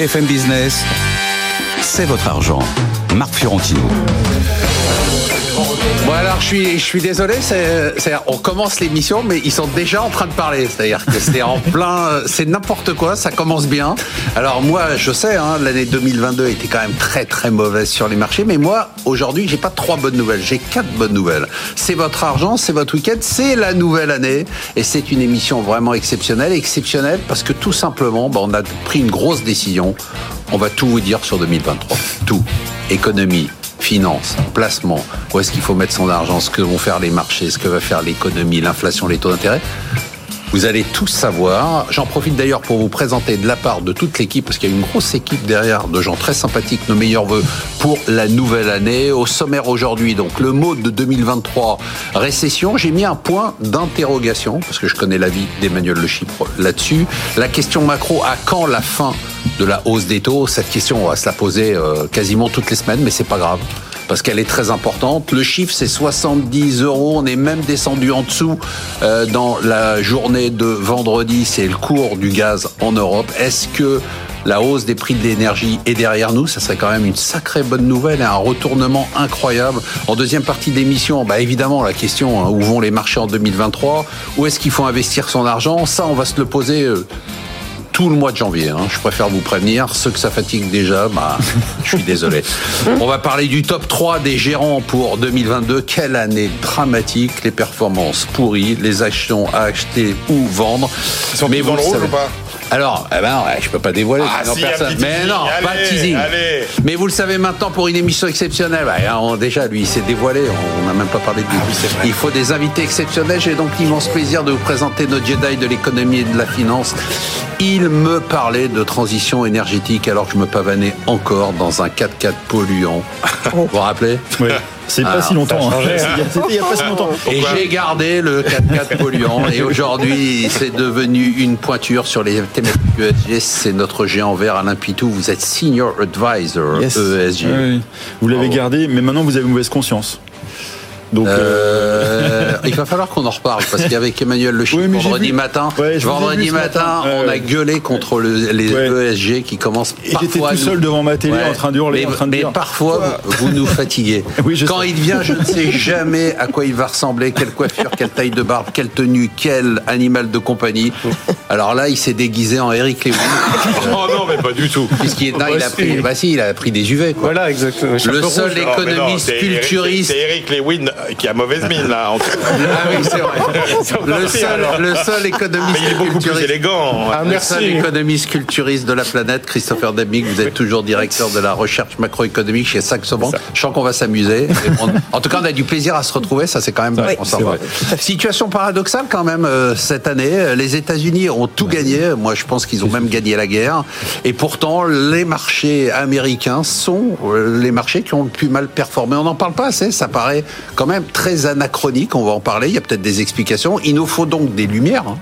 BFM Business, c'est votre argent. Marc Fiorentino. Bon alors je suis, je suis désolé, c'est, c'est- on commence l'émission mais ils sont déjà en train de parler, c'est-à-dire que c'est en plein, c'est n'importe quoi, ça commence bien. Alors moi je sais, hein, l'année 2022 était quand même très très mauvaise sur les marchés, mais moi aujourd'hui j'ai pas trois bonnes nouvelles, j'ai quatre bonnes nouvelles. C'est votre argent, c'est votre week-end, c'est la nouvelle année et c'est une émission vraiment exceptionnelle, exceptionnelle parce que tout simplement bah, on a pris une grosse décision, on va tout vous dire sur 2023, tout, économie, finance, placement, où est-ce qu'il faut mettre son argent, ce que vont faire les marchés, ce que va faire l'économie, l'inflation, les taux d'intérêt. Vous allez tous savoir. J'en profite d'ailleurs pour vous présenter de la part de toute l'équipe, parce qu'il y a une grosse équipe derrière de gens très sympathiques, nos meilleurs voeux pour la nouvelle année. Au sommaire aujourd'hui, donc le mot de 2023, récession. J'ai mis un point d'interrogation, parce que je connais l'avis d'Emmanuel Le Chypre là-dessus. La question macro, à quand la fin de la hausse des taux? Cette question, on va se la poser euh, quasiment toutes les semaines, mais c'est pas grave parce qu'elle est très importante. Le chiffre, c'est 70 euros. On est même descendu en dessous euh, dans la journée de vendredi. C'est le cours du gaz en Europe. Est-ce que la hausse des prix de l'énergie est derrière nous? Ça serait quand même une sacrée bonne nouvelle et un retournement incroyable. En deuxième partie d'émission, bah évidemment, la question, hein, où vont les marchés en 2023 Où est-ce qu'il faut investir son argent? Ça, on va se le poser... tout le mois de janvier. hein. Je préfère vous prévenir. Ceux que ça fatigue déjà, bah, je suis désolé. On va parler du top 3 des gérants pour 2022. Quelle année dramatique. Les performances pourries, les actions à acheter ou vendre. Ils sont Mais tous dans vous le rouge savez- ou pas? Alors, eh ben, ouais, je peux pas dévoiler. Ah, sinon si, un personne- Mais teasing. non, pas de teasing. allez. Mais vous le savez maintenant pour une émission exceptionnelle. Bah, on- déjà, lui, il s'est dévoilé. On n'a même pas parlé de lui. Ah oui, il faut des invités exceptionnels. J'ai donc l'immense plaisir de vous présenter nos Jedi de l'économie et de la finance. Il me parlait de transition énergétique alors que je me pavanais encore dans un 4x4 polluant. Vous vous rappelez? Oui. C'est pas si longtemps. hein. hein. C'était il y a pas si longtemps. Et j'ai gardé le 4x4 polluant. Et aujourd'hui, c'est devenu une pointure sur les thématiques ESG. C'est notre géant vert Alain Pitou. Vous êtes senior advisor Yes. ESG. Oui. Vous l'avez gardé, mais maintenant vous avez mauvaise conscience. Donc, euh, Euh, il va falloir qu'on en reparle parce qu'avec Emmanuel Le Oui, mais j'ai vendredi matin, Ouais, vendredi matin, matin. Ouais, on a gueulé contre le- les Ouais. ESG qui commencent Et parfois. j'étais tout nous- seul devant ma télé en train d'hurler, mais, en train de mais dire. parfois, vous, vous nous fatiguez. Oui, je Quand sais. il vient, je ne sais jamais à quoi il va ressembler, quelle coiffure, quelle taille de barbe, quelle tenue, quel animal de compagnie. Alors là, il s'est déguisé en Eric Lewin, Oh non, mais pas du tout. puisqu'il est- non, il a si. pris, bah si, il a pris des UV, quoi. Voilà, exactement. Le seul mais économiste culturiste C'est Eric Lewin qui a mauvaise mine, là. Ah oui, c'est vrai. Le seul, le seul économiste il est beaucoup plus culturiste. élégant. Ah, Le merci. seul économiste culturiste de la planète, Christopher Demick, vous êtes toujours directeur de la recherche macroéconomique chez Saxo Bank. Je sens qu'on va s'amuser. On- En tout cas, on a du plaisir à se retrouver, ça c'est quand même vrai. Situation paradoxale quand même euh, cette année. Euh, Les États-Unis ont tout gagné. Moi, je pense qu'ils ont même gagné la guerre. Et pourtant, les marchés américains sont euh, les marchés qui ont le plus mal performé. On n'en parle pas assez. Ça paraît quand même très anachronique. On va en parler. Il y a peut-être des explications. Il nous faut donc des lumières. hein.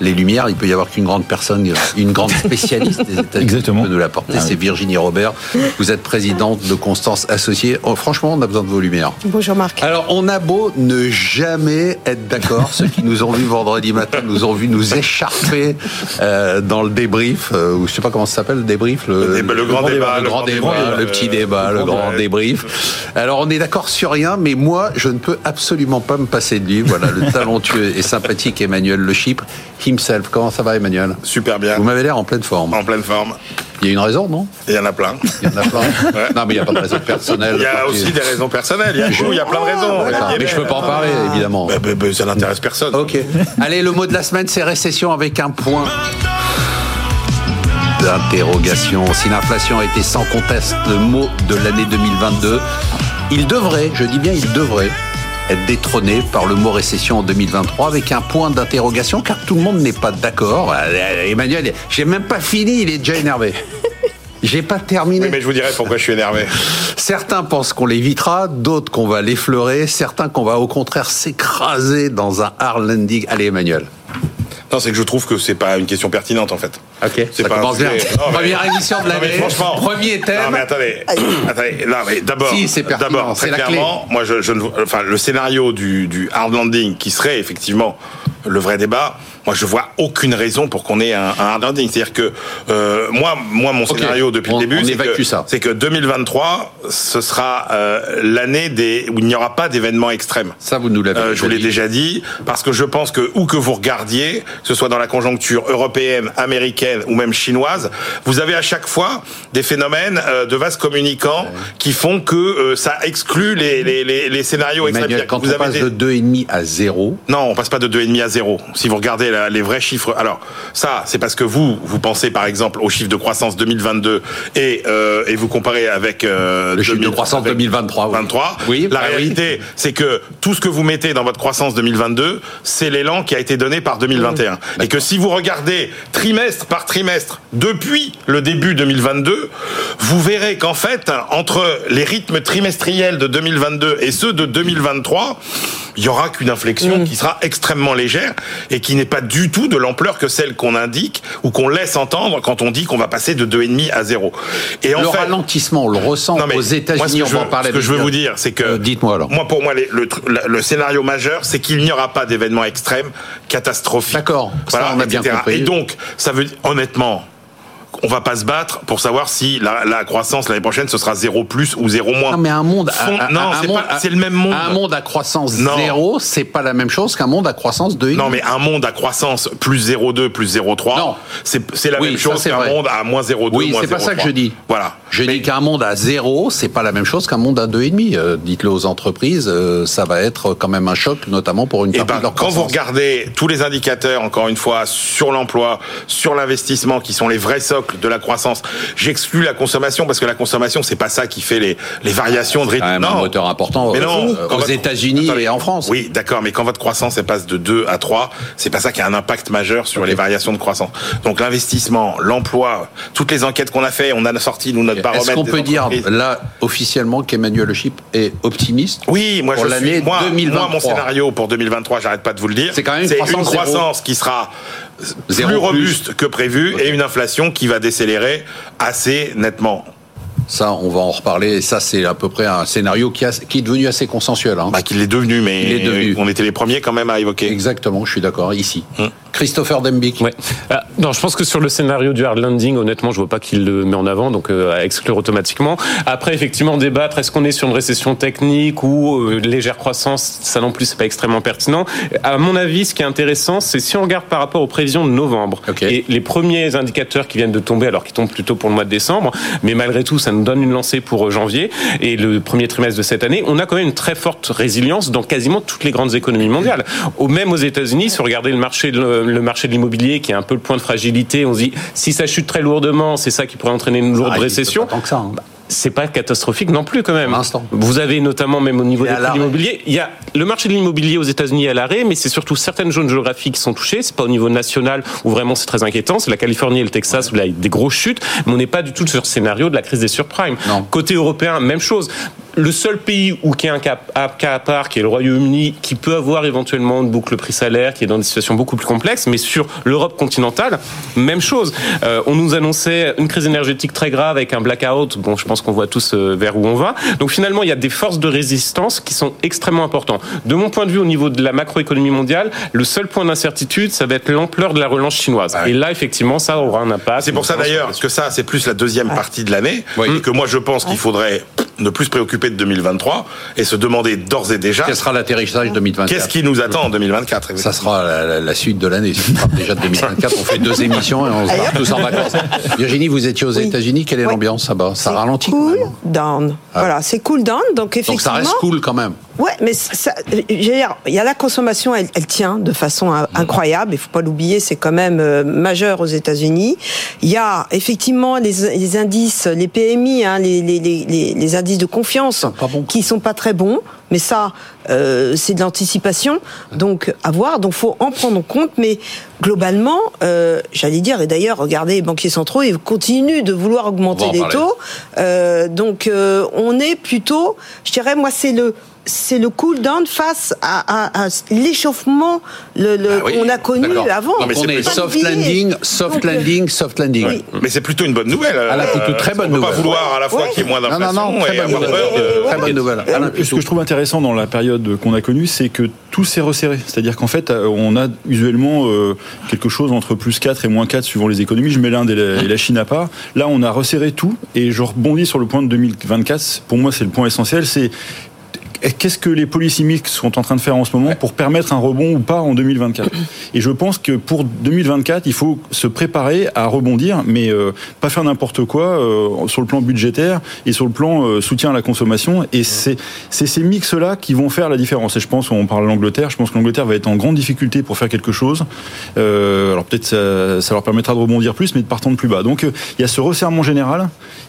Les lumières, il peut y avoir qu'une grande personne, une grande spécialiste des États-Unis Exactement. qui peut nous l'apporter. Ah oui. C'est Virginie Robert. Vous êtes présidente de Constance Associée. Oh, franchement, on a besoin de vos lumières. Bonjour Marc. Alors, on a beau ne jamais être d'accord. Ceux qui nous ont vus vendredi matin nous ont vu nous écharper euh, dans le débrief, euh, ou je sais pas comment ça s'appelle, le débrief, le, Le débat- le grand débat, le le grand grand débat, débat, le petit débat, le le grand grand débat. débrief. Alors, on est d'accord sur rien, mais moi, je ne peux absolument pas me passer de lui. Voilà, le talentueux et sympathique Emmanuel Le Chypre himself. Comment ça va, Emmanuel Super bien. Vous m'avez l'air en pleine forme. En pleine forme. Il y a une raison, non Il y en a plein. Il y en a plein. Non, mais il n'y a pas de raison personnelle. Il y a aussi des raisons personnelles. Il y a il y a plein de raisons. D'accord, mais je peux pas en parler, évidemment. Bah, bah, bah, ça n'intéresse personne. Ok. Allez, le mot de la semaine, c'est récession avec un point d'interrogation. Si l'inflation a été sans conteste le mot de l'année 2022, il devrait, je dis bien il devrait, détrôné par le mot récession en 2023 avec un point d'interrogation car tout le monde n'est pas d'accord. Euh, Emmanuel, j'ai même pas fini, il est déjà énervé. J'ai pas terminé. Oui, mais je vous dirai pourquoi je suis énervé. Certains pensent qu'on l'évitera, d'autres qu'on va l'effleurer, certains qu'on va au contraire s'écraser dans un hard landing. Allez, Emmanuel. Non, c'est que je trouve que c'est pas une question pertinente en fait. Ok, C'est ça pas un commence bien. Non, mais- Première émission de Non, mais l'année, franchement. premier thème. Non mais attendez, attendez, non mais d'abord, Si, c'est pertinent, d'abord c'est très la clairement, moi je, je ne, enfin le scénario du, du hard landing qui serait effectivement le vrai débat, moi je vois aucune raison pour qu'on ait un, un hard landing. C'est-à-dire que euh, moi, moi mon scénario depuis On- le début, c'est que, ça. c'est que 2023, ce sera euh, l'année des où il n'y aura pas d'événements extrêmes. Ça, vous nous l'avez Euh, je vous l'ai déjà dit, parce que je pense que où que vous regardiez, que ce soit dans la conjoncture européenne, américaine ou même chinoise, vous avez à chaque fois des phénomènes euh, de vases communicants qui font que euh, ça exclut les, les, les, les scénarios extrêmes. Quand vous on avez passe des- de 2,5 à 0, non, on passe pas de 2,5 à 0. Si vous regardez la- les vrais chiffres, alors ça, c'est parce que vous, vous pensez par exemple aux chiffres de croissance 2022 et euh, et vous comparez avec euh, Le chiffre de 2000 croissance avec 2023, oui. 23. Oui, la bah oui. réalité, c'est que tout ce que vous mettez dans votre croissance 2022, c'est l'élan qui a été donné par 2021. Et que si vous regardez trimestre par trimestre depuis le début 2022, vous verrez qu'en fait, entre les rythmes trimestriels de 2022 et ceux de 2023, il y aura qu'une inflexion qui sera extrêmement légère et qui n'est pas du tout de l'ampleur que celle qu'on indique ou qu'on laisse entendre quand on dit qu'on va passer de 2,5 à 0. Et en le fait, ralentissement, on le ressent non, mais aux ce États-Unis, que on je parler Ce que je veux vous dire, c'est que. Euh, dites-moi alors. Moi, pour moi, les- le, tr- le- le scénario majeur, c'est qu'il n'y aura pas d'événement extrême, catastrophique. D'accord, ça, on a bien compris. Et donc, ça veut honnêtement. On va pas se battre pour savoir si la, la croissance l'année prochaine ce sera 0 plus ou 0 moins. Non, mais un monde, Fond- à- à- non, c'est le même monde. Un monde à croissance Non. zéro, c'est pas la même chose qu'un monde à croissance 2,5. Non, mais un monde à croissance plus 0,2 plus 0,3, Non. c'est la Oui, même chose c'est qu'un monde à moins 0,2 Oui, moins c'est pas ça que je dis. Voilà. Je Mais- dis qu'un monde à zéro, c'est pas la même chose qu'un monde à 2,5. Euh, Dites-le aux entreprises, euh, ça va être quand même un choc, notamment pour une Eh partie ben, de leur quand vous regardez tous les indicateurs, encore une fois, sur l'emploi, sur l'investissement, qui sont les vrais de la croissance, j'exclus la consommation parce que la consommation, c'est pas ça qui fait les, les variations de C'est rythme. même un moteur important Mais euh, non, aux États-Unis et en France. Oui, d'accord, mais quand votre croissance elle passe de 2 à 3, c'est pas ça qui a un impact majeur sur les variations de croissance. Donc l'investissement, l'emploi, toutes les enquêtes qu'on a fait, on a sorti nous notre baromètre. Est-ce qu'on peut dire là officiellement qu'Emmanuel Le Chip est optimiste Oui, moi pour je suis moi, 2023. moi mon scénario pour 2023, j'arrête pas de vous le dire. C'est quand même une croissance zéro. croissance qui sera Plus. robuste que prévu et une inflation qui va décélérer assez nettement. Ça, on va en reparler. Et ça, c'est à peu près un scénario qui, a- qui est devenu assez consensuel. hein. Bah, qu'il est devenu, mais Il est devenu. on était les premiers quand même à évoquer. Exactement, je suis d'accord. Ici. Hum. Christopher Dembick. Ouais. Ah, non, je pense que sur le scénario du hard landing, honnêtement, je vois pas qu'il le met en avant, donc euh, à exclure automatiquement. Après, effectivement, débattre, est-ce qu'on est sur une récession technique ou euh, légère croissance, ça non plus, c'est pas extrêmement pertinent. À mon avis, ce qui est intéressant, c'est si on regarde par rapport aux prévisions de novembre et les premiers indicateurs qui viennent de tomber, alors qu'ils tombent plutôt pour le mois de décembre, mais malgré tout, ça nous donne une lancée pour euh, janvier et le premier trimestre de cette année, on a quand même une très forte résilience dans quasiment toutes les grandes économies mondiales. Au même aux États-Unis, si vous regardez le marché, de- le marché de l'immobilier, qui est un peu le point de fragilité, on se dit si ça chute très lourdement, c'est ça qui pourrait entraîner une lourde Ah, récession. tant que ça, hein. C'est pas catastrophique non plus quand même. Vous avez notamment même au niveau de l'immobilier, il y a le marché de l'immobilier aux États-Unis est à l'arrêt, mais c'est surtout certaines zones géographiques qui sont touchées. C'est pas au niveau national où vraiment c'est très inquiétant. C'est la Californie et le Texas où il y a des grosses chutes, mais on n'est pas du tout sur le scénario de la crise des surprimes. Non. Côté européen, même chose. Le seul pays où qui est un cas, un cas à part, qui est le Royaume-Uni, qui peut avoir éventuellement une boucle prix-salaire, qui est dans des situations beaucoup plus complexes, mais sur l'Europe continentale, même chose. Euh, on nous annonçait une crise énergétique très grave avec un blackout. Bon, je pense qu'on voit tous euh, vers où on va. Donc finalement, il y a des forces de résistance qui sont extrêmement importantes. De mon point de vue, au niveau de la macroéconomie mondiale, le seul point d'incertitude, ça va être l'ampleur de la relance chinoise. Ouais. Et là, effectivement, ça aura un impact. C'est pour ça d'ailleurs que ça, c'est plus la deuxième partie de l'année, Oui. et que moi je pense qu'il faudrait ne plus se préoccuper de 2023 et se demander d'ores et déjà Quel sera l'atterrissage 2024 qu'est-ce qui nous attend en 2024. Ça sera la, la- la suite de l'année. Déjà 2024. On fait deux émissions et on se part tous en vacances. Virginie, vous étiez aux Oui. États-Unis. Quelle est Oui. l'ambiance là-bas? Ça ralentit quand Cool down. Ah. Voilà, c'est cool down. Donc effectivement. Donc ça reste cool quand même. Ouais, mais ça, dire, il y a la consommation, elle, elle tient de façon euh, incroyable. Il faut pas l'oublier, c'est quand même euh, majeur aux États-Unis. Il y a effectivement les, les indices, les PMI, hein, les, les, les, les- les indices de confiance bon. qui sont pas très bons. Mais ça, euh, c'est de l'anticipation, donc à voir. Donc faut en prendre en compte. Mais globalement, euh, j'allais dire, et d'ailleurs, regardez, les banquiers centraux, ils continuent de vouloir augmenter les parler. taux. Euh, donc euh, on est plutôt, je dirais, moi, c'est le c'est le cool down face à, à- à l'échauffement le, le- Ah oui, qu'on a connu d'accord. avant. Non, mais On c'est est soft Pas oublier. landing, soft Donc, euh, landing, soft landing. Oui. Mais c'est plutôt une bonne nouvelle. Ah, Euh, très bonne on peut pas nouvelle. vouloir à la fois Ouais. qu'il y ait moins Non, non, d'inflation non, très et bonne avoir nouvelle. peur de- Très bonne nouvelle. Alain, Ce que je trouve intéressant dans la période qu'on a connue, c'est que tout s'est resserré. C'est-à-dire qu'en fait, euh, on a usuellement euh, quelque chose entre plus 4 et moins 4 suivant les économies. Je mets l'Inde et la, et la Chine à part. Là, on a resserré tout et je rebondis sur le point de 2024. Pour moi, c'est le point essentiel. C'est Qu'est-ce que les policy mix sont en train de faire en ce moment pour permettre un rebond ou pas en 2024 Et je pense que pour 2024, il faut se préparer à rebondir, mais euh, pas faire n'importe quoi euh, sur le plan budgétaire et sur le plan euh, soutien à la consommation. Et c'est c'est ces mix-là qui vont faire la différence. Et je pense, on parle de l'Angleterre, je pense que l'Angleterre va être en grande difficulté pour faire quelque chose. Alors peut-être ça, ça leur permettra de rebondir plus, mais de partant de plus bas. Donc il y a ce resserrement général.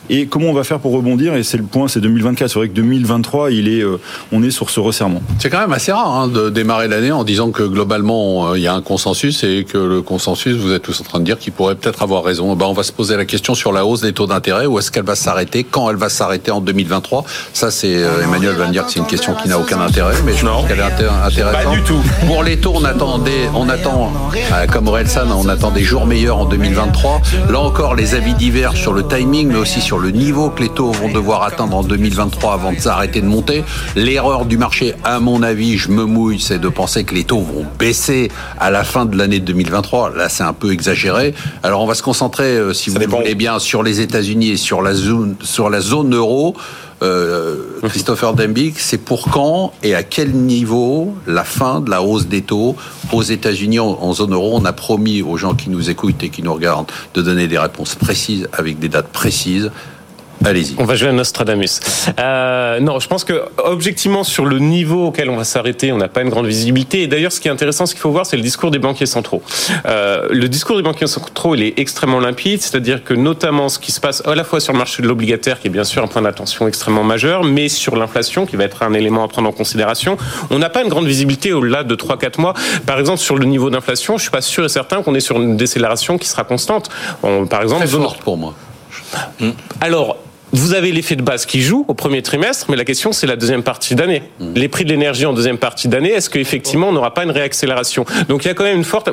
Et comment on va faire pour rebondir Et c'est le point, c'est 2024. C'est vrai que 2023, il est, euh, on est sur ce resserrement. C'est quand même assez rare hein, de démarrer l'année en disant que globalement euh, il y a un consensus et que le consensus, vous êtes tous en train de dire qu'il pourrait peut-être avoir raison. Ben, on va se poser la question sur la hausse des taux d'intérêt. Où est-ce qu'elle va s'arrêter? Quand elle va s'arrêter en 2023 Ça, c'est euh, Emmanuel va me dire que c'est une question qui n'a aucun intérêt, mais je Non. pense qu'elle est inté- intéressante. Pas du tout. Pour les taux, on attend des, on attend, euh, comme Orelsan, on attend des jours meilleurs en 2023. Là encore, les avis divers sur le timing, mais aussi sur le niveau que les taux vont devoir atteindre en 2023 avant de s'arrêter de monter. L'erreur du marché, à mon avis, je me mouille, c'est de penser que les taux vont baisser à la fin de l'année 2023. Là, c'est un peu exagéré. Alors, on va se concentrer, euh, si vous dépend. voulez bien, sur les États-Unis et sur la zone, sur la zone euro. Euh, Christopher Dembick, c'est pour quand et à quel niveau la fin de la hausse des taux aux États-Unis en, en zone euro? On a promis aux gens qui nous écoutent et qui nous regardent de donner des réponses précises avec des dates précises. Allez-y. On va jouer à Nostradamus. Euh, non, je pense que objectivement sur le niveau auquel on va s'arrêter, on n'a pas une grande visibilité. Et d'ailleurs, ce qui est intéressant, ce qu'il faut voir, c'est le discours des banquiers centraux. Euh, le discours des banquiers centraux, il est extrêmement limpide, c'est-à-dire que notamment ce qui se passe à la fois sur le marché de l'obligataire, qui est bien sûr un point d'attention extrêmement majeur, mais sur l'inflation, qui va être un élément à prendre en considération, on n'a pas une grande visibilité au-delà de 3-4 mois. Par exemple, sur le niveau d'inflation, je suis pas sûr et certain qu'on est sur une décélération qui sera constante. On- par exemple, Très zone- forte pour moi. alors, vous avez l'effet de base qui joue au premier trimestre, mais la question c'est la deuxième partie d'année. Les prix de l'énergie en deuxième partie d'année, est-ce qu'effectivement on n'aura pas une réaccélération? Donc il y a quand même une forte.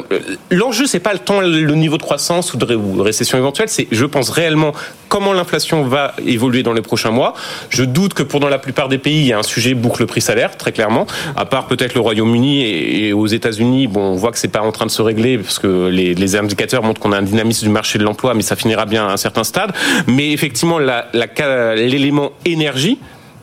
L'enjeu c'est pas le temps, le niveau de croissance ou de, ré- ou de récession éventuelle, c'est je pense réellement comment l'inflation va évoluer dans les prochains mois. Je doute que pour la plupart des pays il y a un sujet boucle prix salaire très clairement, à part peut-être le Royaume-Uni et, aux États-Unis. On voit que c'est pas en train de se régler parce que les, les indicateurs montrent qu'on a un dynamisme du marché de l'emploi, mais ça finira bien à un certain stade. Mais effectivement, l'élément énergie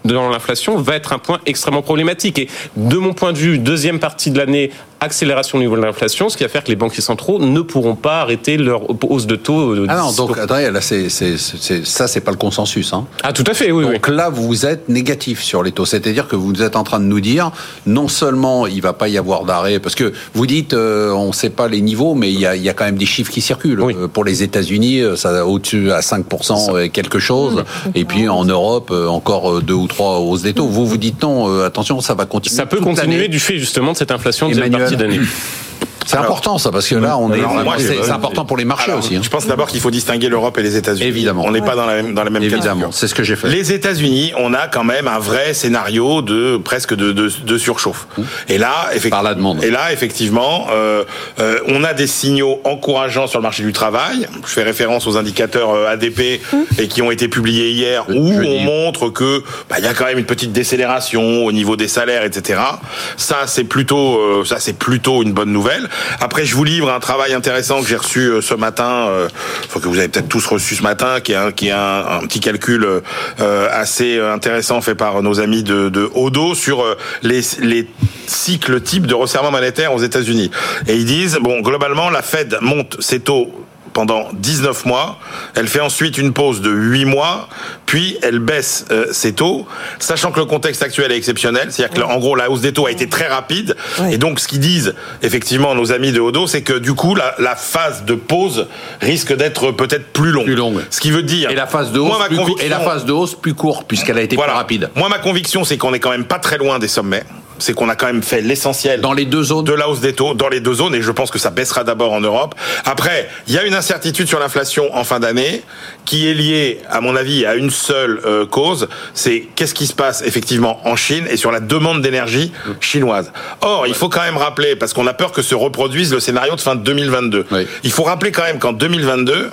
dans l'inflation va être un point extrêmement problématique. Et de mon point de vue, deuxième partie de l'année, accélération au niveau de l'inflation, ce qui va faire que les banquiers centraux ne pourront pas arrêter leur hausse de taux. euh, Ah non, donc attendez, là, c'est, c'est, c'est- ça, c'est pas le consensus. Hein. Ah, tout à fait, oui, oui. Donc là, vous êtes négatif sur les taux. C'est-à-dire que vous êtes en train de nous dire, non seulement il va pas y avoir d'arrêt, parce que vous dites, euh, on ne sait pas les niveaux, mais il y a, il y a quand même des chiffres qui circulent. Oui. Euh, Pour les États-Unis, euh, ça au-dessus à 5% et quelque chose. Et puis en Europe, encore deux ou trois hausses des taux. Vous vous dites non, euh, attention, ça va continuer. Ça peut continuer l'année. du fait justement de cette inflation de deuxième Emmanuel. partie d'année. C'est important ça, parce que là, on est, c'est, important pour les marchés Alors, aussi. hein. Je pense d'abord qu'il faut distinguer l'Europe et les États-Unis. Évidemment. On n'est pas dans la même dans la même Évidemment, c'est ce que j'ai fait. Les États-Unis, on a quand même un vrai scénario de presque de, de, de surchauffe. Et là, effectivement, Par la demande. Et là, effectivement, euh, euh, on a des signaux encourageants sur le marché du travail. Je fais référence aux indicateurs euh, ADP et qui ont été publiés hier, où on montre que bah, il y a quand même une petite décélération au niveau des salaires, etc. Ça, c'est plutôt euh, ça, c'est plutôt une bonne nouvelle. Après, je vous livre un travail intéressant que j'ai reçu euh, ce matin, euh, enfin, que vous avez peut-être tous reçu ce matin, qui est un, petit calcul euh, assez intéressant fait par nos amis de, de Odo sur les, les cycles types de resserrement monétaire aux États-Unis. Et ils disent bon, globalement, la Fed monte ses taux pendant 19 mois, elle fait ensuite une pause de 8 mois, puis elle baisse euh, ses taux, sachant que le contexte actuel est exceptionnel, c'est-à-dire que en gros la hausse des taux a été très rapide, et donc ce qu'ils disent effectivement nos amis de Odo, c'est que du coup la, la phase de pause risque d'être peut-être plus longue. Plus longue. Ce qui veut dire Et la phase de hausse, Moi, ma plus, cour- et la conviction- phase de hausse plus courte puisqu'elle a été voilà. plus rapide. Moi, ma conviction, c'est qu'on est quand même pas très loin des sommets. C'est qu'on a quand même fait l'essentiel Dans les deux zones de la hausse des taux dans les deux zones et je pense que ça baissera d'abord en Europe. Après, il y a une incertitude sur l'inflation en fin d'année qui est liée, à mon avis, à une seule euh, cause, c'est qu'est-ce qui se passe effectivement en Chine et sur la demande d'énergie chinoise. Or, il faut quand même rappeler, parce qu'on a peur que se reproduise le scénario de fin de 2022, Oui. il faut rappeler quand même qu'en 2022,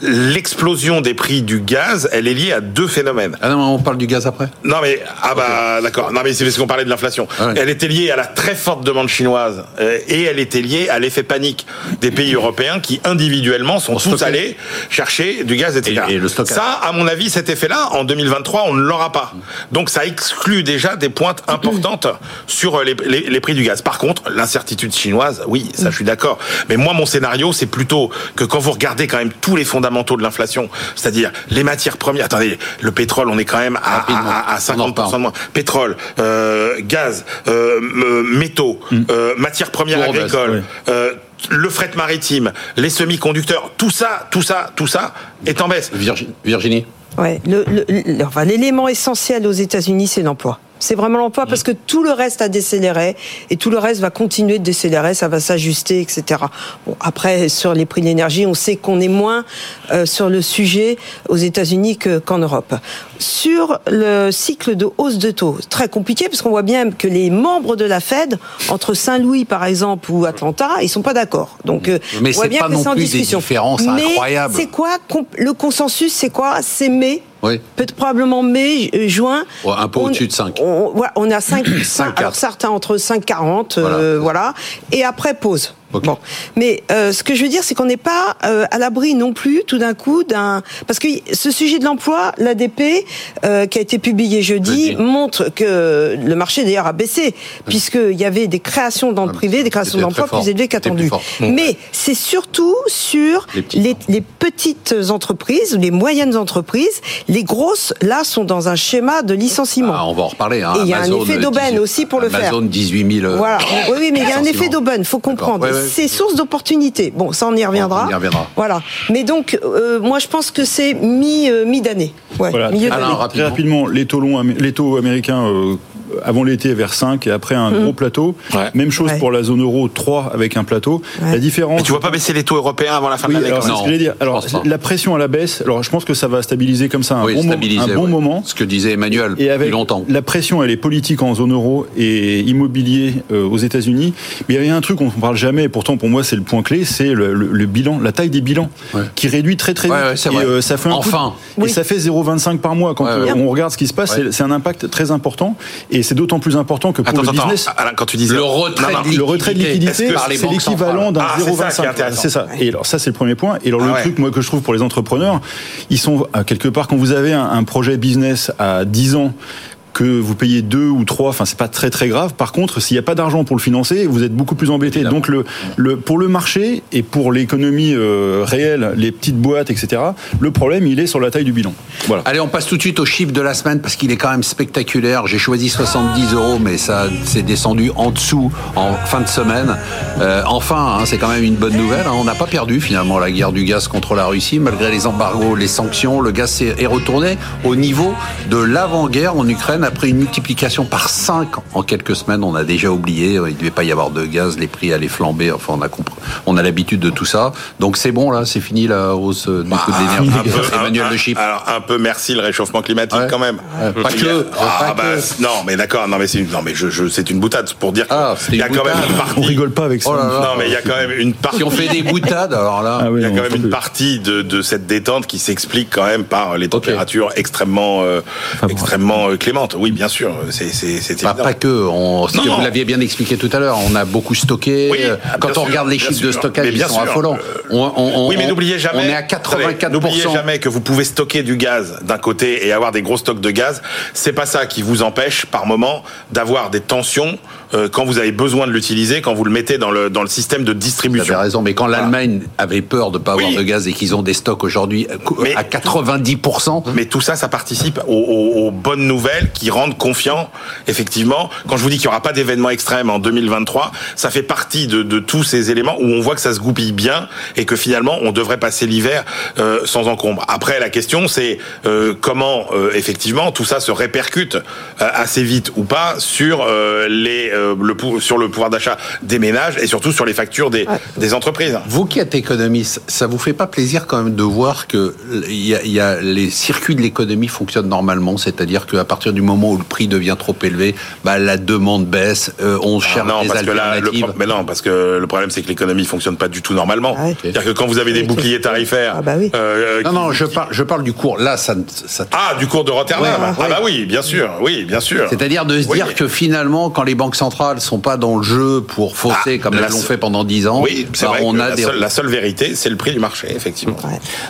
l'explosion des prix du gaz, elle est liée à deux phénomènes. Ah non, on parle du gaz après Non mais ah bah d'accord. Non mais c'est parce qu'on parlait de l'inflation. Ah ouais. Elle était liée à la très forte demande chinoise euh, et elle était liée à l'effet panique des pays européens qui individuellement sont tous stockait. allés chercher du gaz, etc. Et- et le stockage. Ça, à mon avis, cet effet-là, en 2023, on ne l'aura pas. Donc ça exclut déjà des pointes importantes sur les, les- les prix du gaz. Par contre, l'incertitude chinoise, oui, ça je suis d'accord. Mais moi, mon scénario, c'est plutôt que quand vous regardez quand même tous les fondamentaux de l'inflation, c'est-à-dire les matières premières. Attendez, le pétrole, on est quand même à, à, à- à On en 50% de moins. Pétrole, euh, gaz, euh, métaux, euh, matières premières Tout en baisse, agricoles. euh, le fret maritime, les semi-conducteurs, tout ça, tout ça, tout ça est en baisse. Virgi- Virginie Ouais, le- le- le- enfin, l'élément essentiel aux États-Unis, c'est l'emploi. C'est vraiment l'emploi parce que tout le reste a décéléré et tout le reste va continuer de décélérer, ça va s'ajuster, etc. Bon, après, sur les prix de l'énergie, on sait qu'on est moins euh, sur le sujet aux États-Unis que- qu'en Europe. Sur le cycle de hausse de taux, très compliqué parce qu'on voit bien que les membres de la Fed, entre Saint-Louis par exemple ou Atlanta, ils sont pas d'accord. Donc, euh, Mais on voit bien pas que c'est en des discussion. différences Mais incroyables. C'est quoi le consensus C'est quoi? C'est mai. Oui. Peut-être probablement mai, euh, juin. Ouais, un peu On- au-dessus de 5. On, voilà, on est à 5, 5 4. alors certains entre 5,40, euh, voilà. Et après, pause. Bon. Mais euh, ce que je veux dire, c'est qu'on n'est pas euh, à l'abri non plus, tout d'un coup, d'un... Parce que ce sujet de l'emploi, l'ADP, euh, qui a été publié jeudi, Jeudi. montre que le marché, d'ailleurs, a baissé, puisqu'il y avait des créations dans le Ouais, privé, des créations d'emplois plus élevées qu'attendues. fort. Mais c'est surtout sur Les petites. les, les petites entreprises, les moyennes entreprises. Les grosses, là, sont dans un schéma de licenciement. Ah, on va en reparler. Hein. Et il y a un effet euh, d'aubaine 18 aussi pour le faire. Amazon, 18 000. euh, Voilà. Oui, mais il y a un effet d'aubaine, faut comprendre. D'accord. Ouais, ouais. C'est source d'opportunité. Bon, ça on y reviendra. On y reviendra. Voilà. Mais donc, euh, moi je pense que c'est mi euh, mi d'année. Ouais, Voilà, milieu d'année. rapidement. très rapidement, les taux, longs, les taux américains euh, avant l'été vers 5 et après un gros plateau. Ouais. Même chose Ouais. pour la zone euro 3 avec un plateau. Ouais. La différence. Mais tu vois pas baisser les taux européens avant la fin Oui, de l'année alors ce que j'allais dire. je Alors la pression à la baisse. Alors je pense que ça va stabiliser comme ça un Oui, bon, mo- stabiliser, un bon ouais. moment. Ce que disait Emmanuel Et avec depuis longtemps. la pression, elle est politique en zone euro et immobilier euh, aux États-Unis. Mais il y avait un truc dont on ne parle jamais, et pourtant pour moi c'est le point clé, c'est le, le- le bilan, la taille des bilans, Ouais. qui réduit très très vite. Et euh, ça fait un coup Enfin. et Oui. ça fait 0,25 par mois quand euh, on regarde ce qui se passe. Ouais. c'est- C'est un impact très important et c'est d'autant plus important que pour Attends, le attends, business. Alain, quand tu disais Le retrait Non, non, de Le retrait de liquidité, c'est l'équivalent d'un centrales Ah, c'est ça 0,25. C'est. Et alors ça, c'est le premier point. Et alors Ah le ouais. truc, moi, que je trouve pour les entrepreneurs, ils sont à quelque part quand vous avez un, un projet business à 10 ans que vous payez deux ou trois, enfin c'est pas très très grave. Par contre, s'il n'y a pas d'argent pour le financer, vous êtes beaucoup plus embêté. Évidemment. Donc le, le pour le marché et pour l'économie euh, réelle, les petites boîtes, etc. Le problème, il est sur la taille du bilan. Voilà. Allez, on passe tout de suite au chiffre de la semaine parce qu'il est quand même spectaculaire. J'ai choisi 70 euros, mais ça s'est descendu en dessous en fin de semaine. Euh, enfin, hein, c'est quand même une bonne nouvelle. hein. On n'a pas perdu finalement la guerre du gaz contre la Russie, malgré les embargos, les sanctions. Le gaz est retourné au niveau de l'avant-guerre en Ukraine après une multiplication par 5 en quelques semaines. On a déjà oublié, il ne devait pas y avoir de gaz, les prix allaient flamber. Enfin, on a compris, on a l'habitude de tout ça. Donc c'est bon là, c'est fini la hausse euh, du coût de l'énergie. Emmanuel un- de Chypre. Alors un peu merci le réchauffement climatique Ouais. quand même. Ouais, pas que, Ah, pas bah, que. non mais d'accord, non mais c'est une, non mais je, je- c'est une boutade pour dire qu'il Ah, y a quand même une On partie. rigole pas avec ça. Oh là là. Non mais il y a quand même une partie. Si on fait des boutades, alors là. Ah oui, Il y a quand même une plus. partie de, de cette détente qui s'explique quand même par les températures extrêmement, euh, extrêmement euh, clémentes. Oui, bien sûr, c'est Bah, pas que, on, Non, que non. vous l'aviez bien expliqué tout à l'heure, on a beaucoup stocké. Oui, Euh, bien Quand on sûr, regarde les bien chiffres de stockage, Mais ils bien sont sûr. affolants. On- on- on- oui, mais n'oubliez jamais. On est à attendez, 84%. N'oubliez jamais que vous pouvez stocker du gaz d'un côté et avoir des gros stocks de gaz. C'est pas ça qui vous empêche, par moment, d'avoir des tensions euh, quand vous avez besoin de l'utiliser, quand vous le mettez dans le dans le système de Vous distribution. avez raison, mais quand l'Allemagne avait peur de ne pas avoir Oui. de gaz et qu'ils ont des stocks aujourd'hui euh, à 90%, Mais tout ça, ça participe aux, aux- aux bonnes nouvelles qui rendent confiant, effectivement. Quand je vous dis qu'il n'y aura pas d'événement extrême en 2023, ça fait partie de, de, tous ces éléments où on voit que ça se goupille bien et que finalement on devrait passer l'hiver euh, sans encombre. Après, la question c'est euh, comment euh, effectivement tout ça se répercute euh, assez vite ou pas sur les le sur le pouvoir d'achat des ménages et surtout sur les factures des, des entreprises. Vous qui êtes économiste, ça vous fait pas plaisir quand même de voir que il y a, y a les circuits de l'économie fonctionnent normalement, c'est-à-dire qu'à partir du moment où le prix devient trop élevé, bah, la demande baisse, on ah cherche non, des parce alternatives. Que là, le, mais non, parce que le problème c'est que l'économie fonctionne pas du tout normalement. Ah C'est-à-dire que quand vous avez des boucliers tarifaires, ah bah oui. euh, non, non, je parle, je parle du cours. Là, ça, ça... ah, du cours de Rotterdam. Ouais, ah bah oui, bien sûr, oui, bien sûr. C'est-à-dire de se Oui. dire que finalement, quand les banques centrales sont pas dans le jeu pour fausser Ah, comme elles l'ont fait pendant 10 ans, Oui, c'est bah, vrai. on a la, des seule, la seule vérité, c'est le prix du marché, effectivement.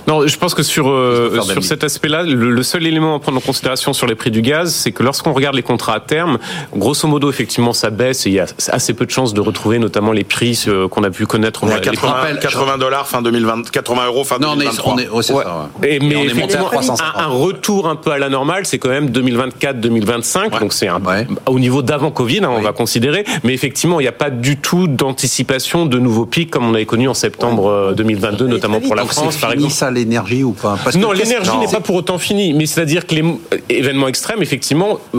Non, je pense que sur, euh, sur cet aspect-là, le, le seul élément à prendre en considération sur les prix du gaz, c'est que lorsqu'on regarde les contrats à terme, grosso modo, effectivement, ça baisse et il y a assez peu de chances de retrouver notamment les prix euh, qu'on a pu connaître. On est les 80, rappelle- 80 dollars fin 2020, 80 euros fin Non, on est, 2023. on est, ouais, c'est Ouais. ça. ouais. Et, mais on est monté à effectivement, 350. un, un retour un peu à la normale, c'est quand même 2024-2025. Donc c'est un Ouais. au niveau d'avant Covid, hein, on va considérer. Mais effectivement, il n'y a pas du tout d'anticipation de nouveaux pics comme on avait connu en septembre euh, 2022, Et notamment pour la. Donc France, c'est par fini exemple. ça l'énergie ou pas? Parce Non, l'énergie n'est pas pour autant finie, mais c'est-à-dire que les euh, événements extrêmes, effectivement,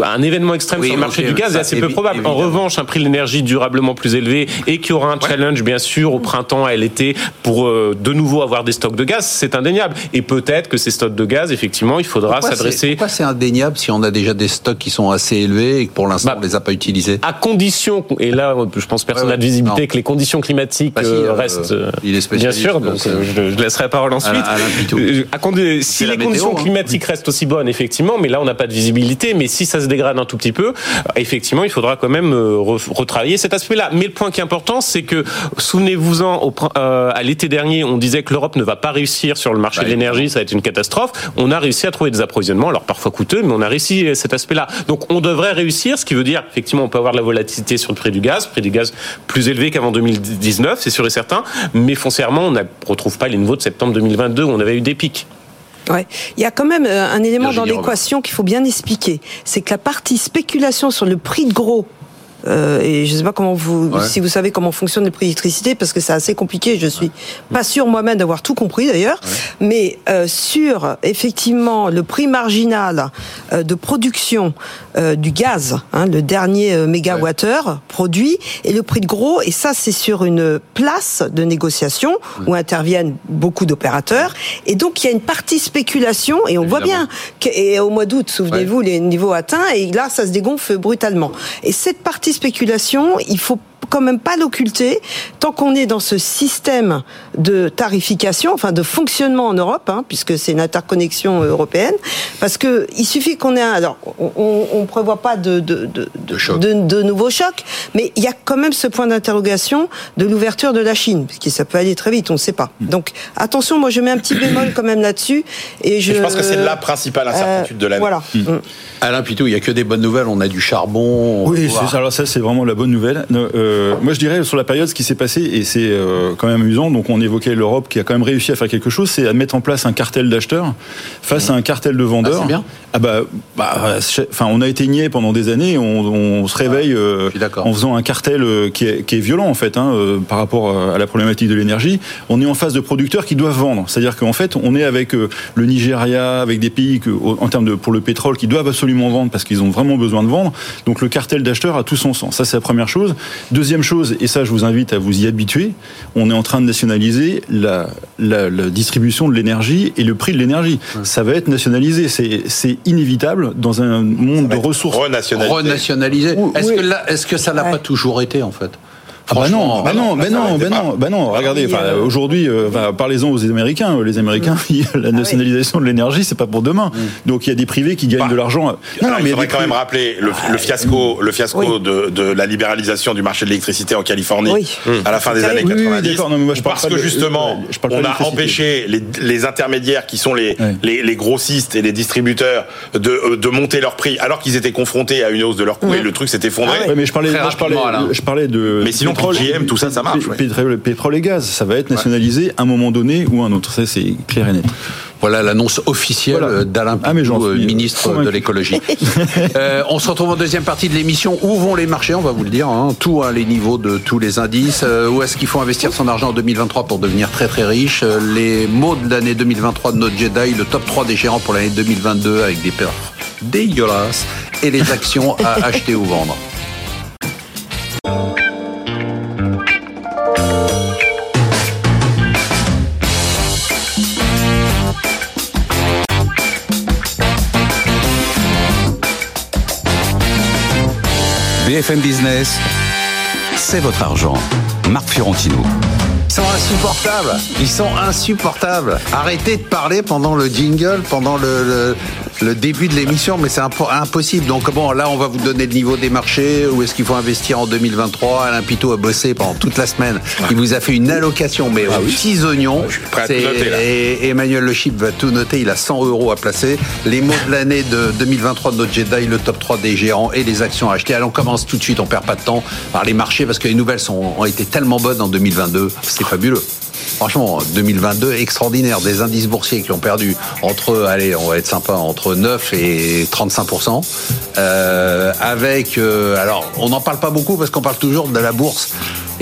un événement extrême Oui, sur le marché du gaz ça, est assez peu probable. En revanche, un prix de l'énergie durablement plus élevé et qu'il y aura un challenge, bien sûr, au printemps et à l'été pour euh, de nouveau avoir des stocks de gaz, c'est indéniable. Et peut-être que ces stocks de gaz, effectivement, il faudra s'adresser Pourquoi c'est indéniable si on a déjà des stocks qui sont assez élevés et que pour l'instant Bah, on les a pas utilisés? à condition, et là, je pense que personne Ouais, n'a de visibilité, Non. que les conditions climatiques Bah si, euh, euh, restent. euh, il est bien sûr, donc, euh, je, je laisserai la parole ensuite. À si la les météo, conditions hein. climatiques restent aussi bonnes, effectivement, mais là on n'a pas de visibilité, mais si ça se dégrade un tout petit peu, effectivement, il faudra quand même euh, re- retravailler cet aspect-là. Mais le point qui est important, c'est que souvenez-vous-en, euh, à l'été dernier, on disait que l'Europe ne va pas réussir sur le marché Bah, de l'énergie, ça va être une catastrophe. On a réussi à trouver des approvisionnements, alors parfois coûteux, mais on a réussi euh, cet aspect-là. Donc on devrait réussir, ce qui veut dire, effectivement, on peut avoir de la volatilité sur le prix du gaz, prix du gaz plus élevé qu'avant 2019, c'est sûr et certain, mais foncièrement, on ne retrouve pas les niveaux de septembre 2022 où on avait eu des pics. Ouais. Il y a quand même euh, un élément dans l'équation qu'il faut bien expliquer. C'est que la partie spéculation sur le prix de gros euh, et je ne sais pas comment vous, Ouais. si vous savez comment fonctionne le prix d'électricité, parce que c'est assez compliqué. Je suis pas sûr moi-même d'avoir tout compris d'ailleurs. Mais euh, sur effectivement le prix marginal euh, de production euh, du gaz, hein, le dernier euh, mégawattheure produit, et le prix de gros, et ça c'est sur une place de négociation où interviennent beaucoup d'opérateurs. Et donc il y a une partie spéculation, et on voit bien et au mois d'août, souvenez-vous, les niveaux atteints, et là ça se dégonfle brutalement. Et cette partie spéculation, il faut quand même pas l'occulter tant qu'on est dans ce système de tarification, enfin de fonctionnement en Europe, hein, puisque c'est une interconnexion européenne, parce que il suffit qu'on ait un, alors on, on prévoit pas de de, de, de, choc. de- de nouveaux chocs, mais il y a quand même ce point d'interrogation de l'ouverture de la Chine, parce que ça peut aller très vite, on ne sait pas. Donc attention, moi je mets un petit bémol quand même là-dessus, et je, Et je pense que c'est la principale incertitude de l'année. Voilà. Mm. Alain Pitou, il y a que des bonnes nouvelles. On a du charbon. on Oui, c'est alors ça c'est vraiment la bonne nouvelle. Euh, moi je dirais sur la période ce qui s'est passé et c'est euh, quand même amusant. Donc on évoquait l'Europe qui a quand même réussi à faire quelque chose, c'est à mettre en place un cartel d'acheteurs face à un cartel de vendeurs. Ah, c'est bien. Ah bah, bah, enfin on a été niais pendant des années. On, on se réveille euh, suis d'accord. en faisant un cartel euh, qui est, qui est violent en fait hein, euh, par rapport à la problématique de l'énergie. On est en face de producteurs qui doivent vendre. C'est-à-dire qu'en fait on est avec euh, le Nigeria, avec des pays que, en termes de pour le pétrole qui doivent absolument vendre parce qu'ils ont vraiment besoin de vendre. Donc le cartel d'acheteurs a tout son sens. Ça c'est la première chose. Deuxième chose, et ça je vous invite à vous y habituer, on est en train de nationaliser la, la, la distribution de l'énergie et le prix de l'énergie. Ça va être nationalisé. C'est c'est inévitable dans un monde de ressources. Renationalisé. Est-ce oui. que là, est-ce que ça l'a Ouais. pas toujours été en fait? Ah bah non, bah non, bah non, bah non, bah non. Regardez, enfin, euh, aujourd'hui, euh, parlez-en aux Américains. Les Américains, la nationalisation de l'énergie, c'est pas pour demain. Donc il y a des privés qui gagnent Bah, de l'argent. Non, mais il faudrait quand même rappeler le, le fiasco, le fiasco Oui. de, de la libéralisation du marché de l'électricité en Californie Oui. à la fin des années terrible. Oui, oui, 90. d'accord, non, mais moi, je parle parce que de- justement, je parle pas on a empêché les, les intermédiaires qui sont les, Ouais. les, les grossistes et les distributeurs de, euh, de monter leur prix alors qu'ils étaient confrontés à une hausse de leurs coûts et le truc s'est effondré. Ah mais je parlais, je parlais de. Mais sinon, pétrole, PGM, tout ça, ça marche, ouais. Pétrole, pétrole et gaz, ça va être nationalisé à un moment donné ou un autre. Ça, c'est clair et net. Voilà l'annonce officielle Voilà. d'Alain Ah, suis ministre de l'écologie. Euh, on se retrouve en deuxième partie de l'émission. Où vont les marchés On va vous le dire. Hein. Tout, hein, les niveaux de tous les indices. Euh, où est-ce qu'il faut investir son argent en 2023 pour devenir très très riche? Euh, Les mots de l'année 2023 de notre Jedi. Le top 3 des gérants pour l'année 2022 avec des perfs dégueulasses. Et les actions à acheter ou vendre. BFM Business, c'est votre argent. Marc Fiorentino. Ils sont insupportables. Ils sont insupportables. Arrêtez de parler pendant le jingle, pendant le, le, le début de l'émission, mais c'est impo- impossible. Donc bon, là, on va vous donner le niveau des marchés. Où est-ce qu'il faut investir en 2023 Alain Pitot a bossé pendant toute la semaine. Il vous a fait une allocation, mais aux petits oignons. suis prêt à tout C'est- noter, là. Et Emmanuel Le Chip va tout noter. Il a 100 euros à placer. Les mots de l'année de 2023 de notre Jedi, le top 3 des gérants et les actions à acheter. Allez, on commence tout de suite. On perd pas de temps par les marchés parce que les nouvelles sont, ont été tellement bonnes en 2022. C'est fabuleux. Franchement, 2022, extraordinaire. Des indices boursiers qui ont perdu entre, allez, on va être sympa, entre 9 et 35% euh, Avec, euh, alors, on n'en parle pas beaucoup parce qu'on parle toujours de la bourse.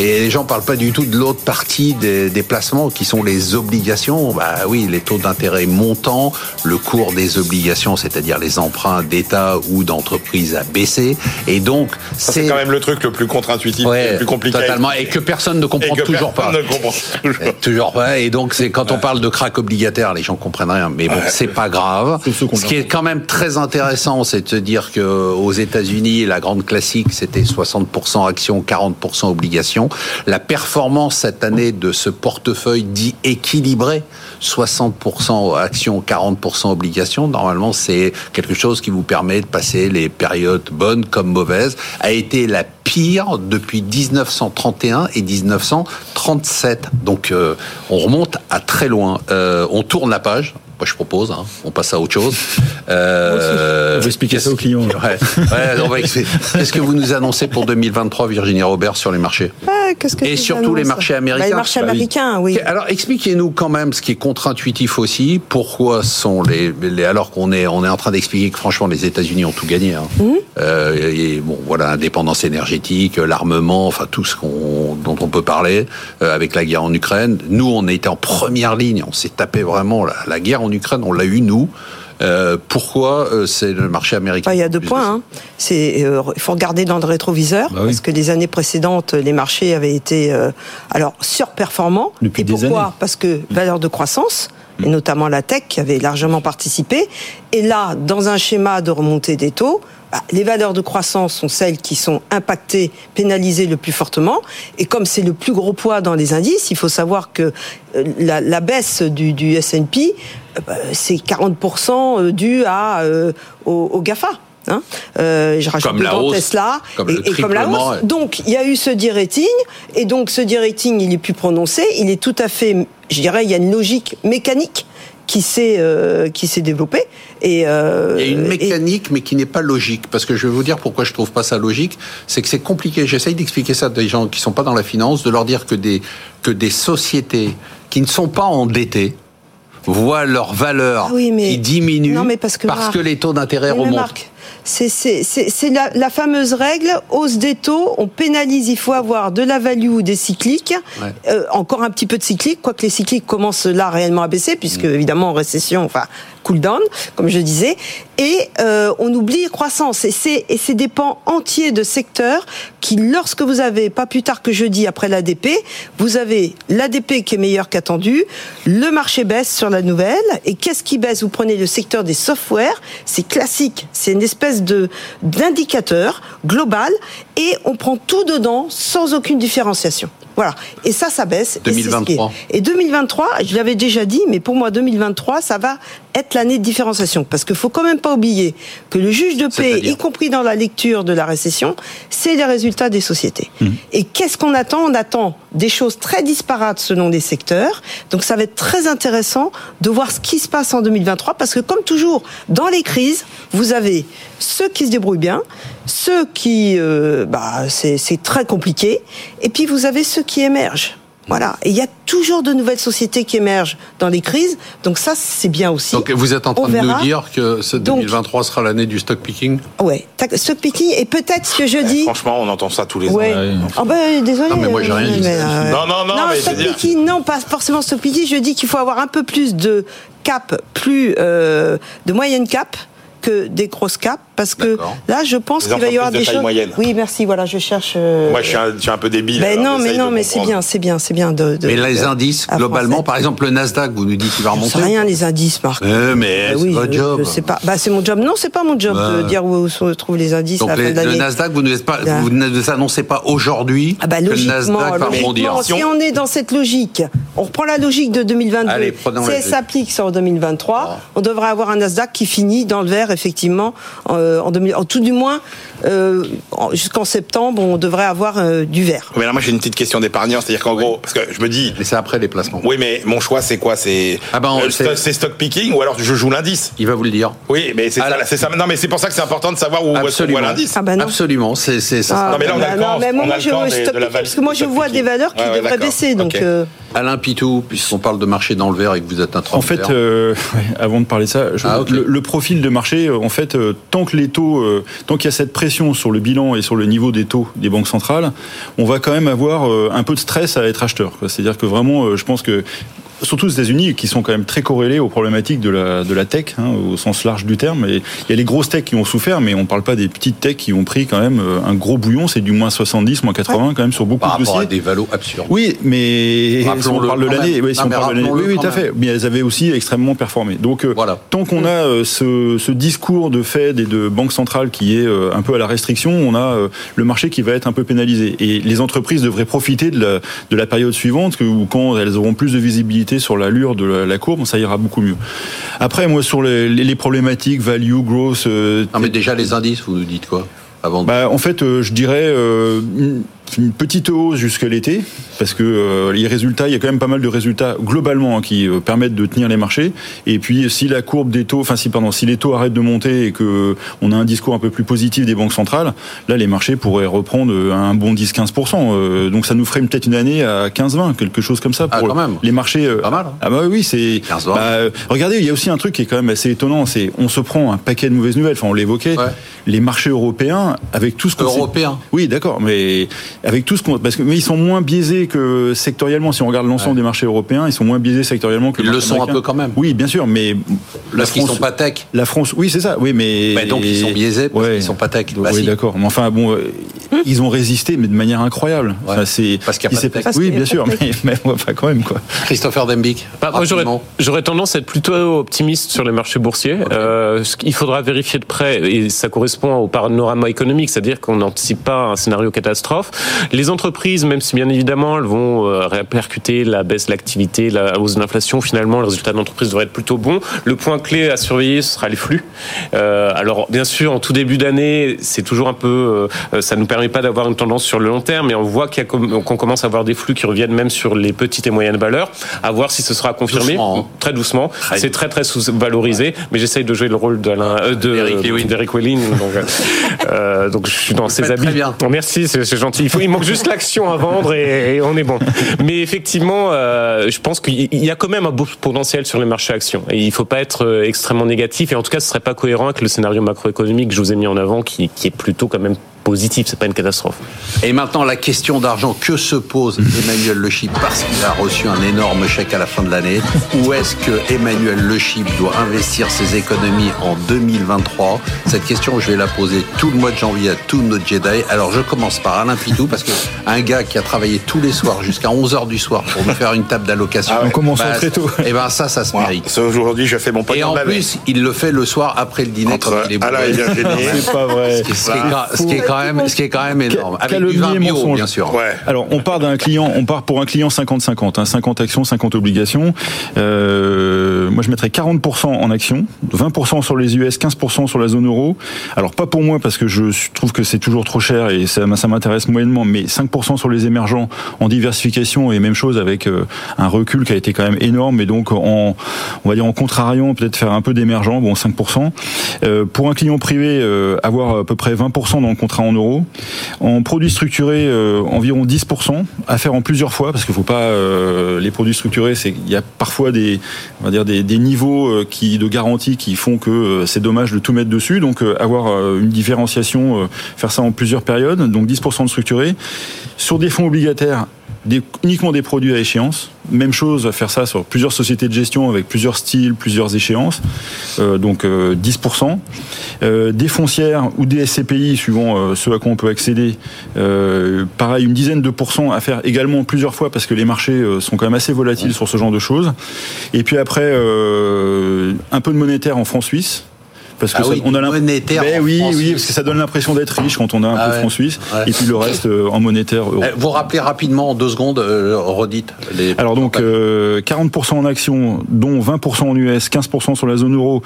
Et les gens parlent pas du tout de l'autre partie des, des placements qui sont les obligations. Bah oui, les taux d'intérêt montants, le cours des obligations, c'est-à-dire les emprunts d'État ou d'entreprise a baissé. Et donc, C'est quand même le truc le plus contre-intuitif, Ouais, le plus compliqué. totalement, et que personne ne Et comprend que toujours pas. personne ne comprend toujours. Toujours pas. Et donc, c'est quand on parle de crack obligataire, les gens comprennent rien. Mais bon, c'est pas grave. Qu'on Ce qui est quand même très intéressant, c'est de se dire que aux États-Unis, la grande classique, c'était 60% actions, 40% obligations. La performance cette année de ce portefeuille dit équilibré, 60% actions, 40% obligations, normalement, c'est quelque chose qui vous permet de passer les périodes bonnes comme mauvaises, a été la pire depuis 1931 et 1937. Donc euh, on remonte à très loin. Euh, on tourne la page. Moi je propose, hein. on passe à autre chose. Euh, On va expliquer ça aux clients. Ouais, ouais, on va expliquer. Qu'est-ce que vous nous annoncez pour 2023, Virginie Robert, sur les marchés? Qu'est-ce que Et surtout les marchés américains. Bah, les marchés Bah américains, oui. Alors expliquez-nous quand même ce qui est contre-intuitif aussi. Pourquoi sont les, les- alors qu'on est on est en train d'expliquer que franchement les États-Unis ont tout gagné. Hein. Mmh. Euh, et bon voilà indépendance énergétique, l'armement, enfin tout ce qu'on dont on peut parler euh, avec la guerre en Ukraine. Nous on était en première ligne. On s'est tapé vraiment la, la guerre en Ukraine. On l'a eu nous. Euh, pourquoi euh, c'est le marché américain il y a deux points. hein. C'est, euh, il faut regarder dans le rétroviseur Bah oui. parce que les années précédentes, les marchés avaient été euh, alors surperformants. Depuis et des pourquoi années. Parce que valeur de croissance et notamment la tech qui avait largement participé. Et là, dans un schéma de remontée des taux. Bah, Les valeurs de croissance sont celles qui sont impactées, pénalisées le plus fortement. Et comme c'est le plus gros poids dans les indices, il faut savoir que euh, la, la baisse du, du S&P, euh, bah, c'est 40% dû à, euh, au, au GAFA. Hein euh, je rajoute Comme la hausse, Tesla comme et, et comme la hausse. Donc il y a eu ce de-rating et donc ce de-rating il est plus prononcé, il est tout à fait, je dirais, il y a une logique mécanique qui s'est euh, qui s'est développée et euh, Il y a une et- mécanique, mais qui n'est pas logique. Parce que je vais vous dire pourquoi je trouve pas ça logique. C'est que c'est compliqué. J'essaye d'expliquer ça à des gens qui sont pas dans la finance, de leur dire que des, que des sociétés qui ne sont pas endettées voient leur valeur Ah oui, mais- qui diminue Non, mais parce que Marc- les taux d'intérêt remontent. Marc, c'est la, la fameuse règle hausse des taux, on pénalise, il faut avoir de la value ou des cycliques, Ouais. Euh, encore un petit peu de cyclique, quoique les cycliques commencent là réellement à baisser, puisque Mm. évidemment en récession, enfin cool down, comme je disais, et euh, on oublie croissance. Et c'est et c'est des pans entiers de secteurs qui, lorsque vous avez, pas plus tard que jeudi après l'ADP, vous avez l'ADP qui est meilleur qu'attendu, le marché baisse sur la nouvelle, et qu'est-ce qui baisse? Vous prenez le secteur des softwares, c'est classique, c'est une espèce de d'indicateur global, et on prend tout dedans sans aucune différenciation. Voilà. Et ça, ça baisse. Et c'est ce qui est- 2023. Et 2023, je l'avais déjà dit, mais pour moi, 2023, ça va être l'année de différenciation. Parce qu'il faut quand même pas oublier que le juge de paix, y compris dans la lecture de la récession, c'est les résultats des sociétés. Mmh. Et qu'est-ce qu'on attend? On attend des choses très disparates selon les secteurs. Donc ça va être très intéressant de voir ce qui se passe en 2023, parce que comme toujours, dans les crises, vous avez ceux qui se débrouillent bien, ceux qui, euh, bah, c'est c'est très compliqué, et puis vous avez ceux qui émergent. Voilà. Et il y a toujours de nouvelles sociétés qui émergent dans les crises. Donc ça, c'est bien aussi. Donc vous êtes en On train de nous dire que ce Donc- 2023 sera l'année du stock picking Ouais. Stock picking. Et peut-être ce que je dis. Franchement, on entend ça tous les Ouais. ans. Ah ben désolé. Non, mais moi, j'ai rien dit. euh, Non, non, non, mais stock picking, non, pas forcément stock picking. Je dis qu'il faut avoir un peu plus de cap, plus euh, de moyenne cap que des grosses caps, parce que là, je pense qu'il va y avoir de des choses. moyenne. Oui, merci. Voilà, je cherche. euh, Moi, je suis un, je suis un peu débile. Ben alors non, mais non, mais c'est bien, c'est bien, c'est bien de. de- Mais les de- indices, globalement, français. par exemple, le Nasdaq, vous nous dites qu'il va remonter sais rien les indices, Marc. Euh, mais Bah c'est oui, votre je, job. je sais pas. Bah c'est mon job. Non, c'est pas mon job de dire où se trouvent les indices Donc à la les- fin de le. Nasdaq, vous ne, pas, Là. vous ne nous annoncez pas aujourd'hui Ah bah que le logiquement, Nasdaq va rebondir. si on est dans cette logique, on reprend la logique de 2022, Allez, prenons si elle s'applique sur 2023, Ah. on devrait avoir un Nasdaq qui finit dans le vert, effectivement, euh, en, 2000 en tout du moins, euh, en- jusqu'en septembre, on devrait avoir euh, du vert. Mais là, moi, j'ai une petite question d'épargnant. C'est-à-dire qu'en gros, parce que je me dis, Mais c'est après les placements. oui, mais mon choix, c'est quoi? C'est Ah ben, euh, stock- c'est stock picking ou alors je joue l'indice? Il va vous le dire. Oui, mais c'est Ah, ça, ça. Non, mais c'est pour ça que c'est important de savoir où Absolument. voit l'indice. Ah non. Absolument. C'est, c'est, ça Ah, sera- Non, mais là, on a le non, camp- mais on moi, a moi, le je, camp des- stock de la parce que moi, je vois des valeurs qui Ouais, devraient baisser, donc. Euh, Alain Pitou, puisqu'on parle de marché dans le vert et que vous êtes un En fait, euh, avant de parler de ça, je- Ah, le, le profil de marché, euh, en fait, euh, tant que les taux, euh, tant qu'il y a cette pression sur le bilan et sur le niveau des taux des banques centrales, on va quand même avoir euh, un peu de stress à être acheteur. C'est-à-dire que vraiment, euh, je pense que surtout aux États-Unis, qui sont quand même très corrélés aux problématiques de la, de la tech, hein, au sens large du terme. Et il y a les grosses techs qui ont souffert, mais on ne parle pas des petites techs qui ont pris quand même euh, un gros bouillon. C'est du moins 70, moins 80 quand même sur beaucoup par de dossiers. à des valos absurdes. Oui, mais si on parle de l'année, oui, si on parle de oui, oui, tout à fait. Mais elles avaient aussi extrêmement performé. Donc, euh, Voilà. tant qu'on a euh, ce, ce discours de Fed et de banque centrale qui est un peu à la restriction, on a le marché qui va être un peu pénalisé. Et les entreprises devraient profiter de la, de la période suivante, où quand elles auront plus de visibilité sur l'allure de la, la courbe, ça ira beaucoup mieux. Après, moi, sur les, les- les problématiques value, growth, euh, Non, mais déjà, les indices, vous nous dites quoi avant de- bah, en fait, euh, je dirais euh, une, petite hausse jusqu'à l'été, parce que euh, les résultats, il y a quand même pas mal de résultats globalement hein, qui euh, permettent de tenir les marchés. Et puis, si la courbe des taux, enfin si pardon, si les taux arrêtent de monter et que euh, on a un discours un peu plus positif des banques centrales, là, les marchés pourraient reprendre un bon 10-15%. Euh, donc, ça nous ferait peut-être une année à 15-20, quelque chose comme ça Ah, quand même. les marchés. Pas mal, hein. Ah bah oui, c'est. 15-20. bah, regardez, il y a aussi un truc qui est quand même assez étonnant, c'est on se prend un paquet de mauvaises nouvelles. Enfin, on l'évoquait. Ouais. Les marchés européens, avec tout ce qu'on Européens. oui, d'accord, mais avec tout ce qu'on, parce que mais ils sont moins biaisés que sectoriellement. Si on regarde l'ensemble Ouais. des marchés européens, ils sont moins biaisés sectoriellement que Ils le sont un peu quand même. Oui, bien sûr, mais la Parce qu'ils France, sont pas tech. la France, oui, c'est ça. Oui, mais Mais donc, ils sont biaisés parce qu'ils sont pas tech. Bah, oui, si. d'accord. Mais enfin, bon, euh, ils ont résisté, mais de manière incroyable. Ouais. Enfin, c'est Parce qu'il y a il pas de tech. Oui, bien sûr, mais, mais enfin, quand même quoi. Christopher Dembic. Bah, moi, j'aurais, tendance à être plutôt optimiste sur les marchés boursiers. Euh, ce qu'il faudra vérifier de près, et ça correspond au panorama économique, c'est-à-dire qu'on n'anticipe pas un scénario catastrophe. Les entreprises, même si bien évidemment elles vont euh, répercuter la baisse de l'activité, la hausse de l'inflation, finalement, le résultat de l'entreprise devrait être plutôt bon. Le point clé à surveiller, ce sera les flux. Euh, alors, bien sûr, en tout début d'année, c'est toujours un peu, euh, ça nous permet pas d'avoir une tendance sur le long terme, mais on voit qu'on commence à avoir des flux qui reviennent même sur les petites et moyennes valeurs. À voir si ce sera confirmé. Doucement, hein. Très doucement. C'est très très sous-valorisé, mais j'essaye de jouer le rôle d'Alain, euh, de Welling. Donc, euh, donc je suis dans ses habits. très bien. Merci, c'est c'est gentil. Il, faut, il manque juste l'action à vendre et, on est bon. Mais effectivement, euh, je pense qu'il y a quand même un beau potentiel sur les marchés actions. Et il faut pas être euh, extrêmement négatif. Et en tout cas, ce serait pas cohérent avec le scénario macroéconomique que je vous ai mis en avant, qui est plutôt quand même positif. C'est pas une catastrophe. Et maintenant, la question d'argent, que se pose Emmanuel Le Chip parce qu'il a reçu un énorme chèque à la fin de l'année? Ou est-ce que Emmanuel Le Chip doit investir ses économies en 2023 Cette question, je vais la poser tout le mois de janvier à tous nos Jedi. Alors, je commence par Alain Pitou, parce que un gars qui a travaillé tous les soirs jusqu'à 11h du soir pour nous faire une table d'allocation. Ah ouais. En commençant très tôt. Et ben ça, ça se mérite. Aujourd'hui, je fais mon Et en plus, il le fait le soir après le dîner Entre quand il est Alain bourré. et Virginie. C'est pas vrai. Ce qui est quand- ce qui est quand même, ce qui est quand même énorme. Avec du Calomnie vin et bio, mensonge. bien sûr. Ouais. Alors, on part d'un client, on part pour un client 50-50, hein, 50 actions, 50 obligations. Euh, moi, je mettrais 40% en actions, 20% sur les US, 15% sur la zone euro. Alors, pas pour moi parce que je trouve que c'est toujours trop cher et ça, ça m'intéresse moyennement, mais 5% sur les émergents en diversification et même chose avec euh, un recul qui a été quand même énorme et donc en, on va dire en contrariant, peut-être faire un peu d'émergent, bon 5%. Euh, pour un client privé, euh, avoir à peu près 20% dans le contrat en euros. En produits structurés, euh, environ 10% à faire en plusieurs fois, parce qu'il faut pas euh, les produits structurés, c'est il y a parfois des on va dire niveaux euh, qui de garantie qui font que c'est dommage de tout mettre dessus. Donc avoir une différenciation, faire ça en plusieurs périodes. Donc 10% de structurés sur des fonds obligataires. Des, uniquement des produits à échéance. Même chose, faire ça sur plusieurs sociétés de gestion avec plusieurs styles, plusieurs échéances. Euh, donc euh, 10%. Euh, des foncières ou des SCPI, suivant euh, ce à quoi on peut accéder. Pareil, une dizaine de pourcents à faire également plusieurs fois parce que les marchés sont quand même assez volatiles sur ce genre de choses. Et puis après, un peu de monétaire en francs suisses. Parce que Ah ça- oui, on a monétaire Ben en oui, oui, parce que ça donne l'impression d'être riche quand on a un Ah peu de ouais. suisses. Ouais. Et puis le reste euh, en monétaire euro. Eh, Vous rappelez rapidement en deux secondes, euh, redites les. Alors donc euh, 40% en actions, dont 20% en US, 15% sur la zone euro.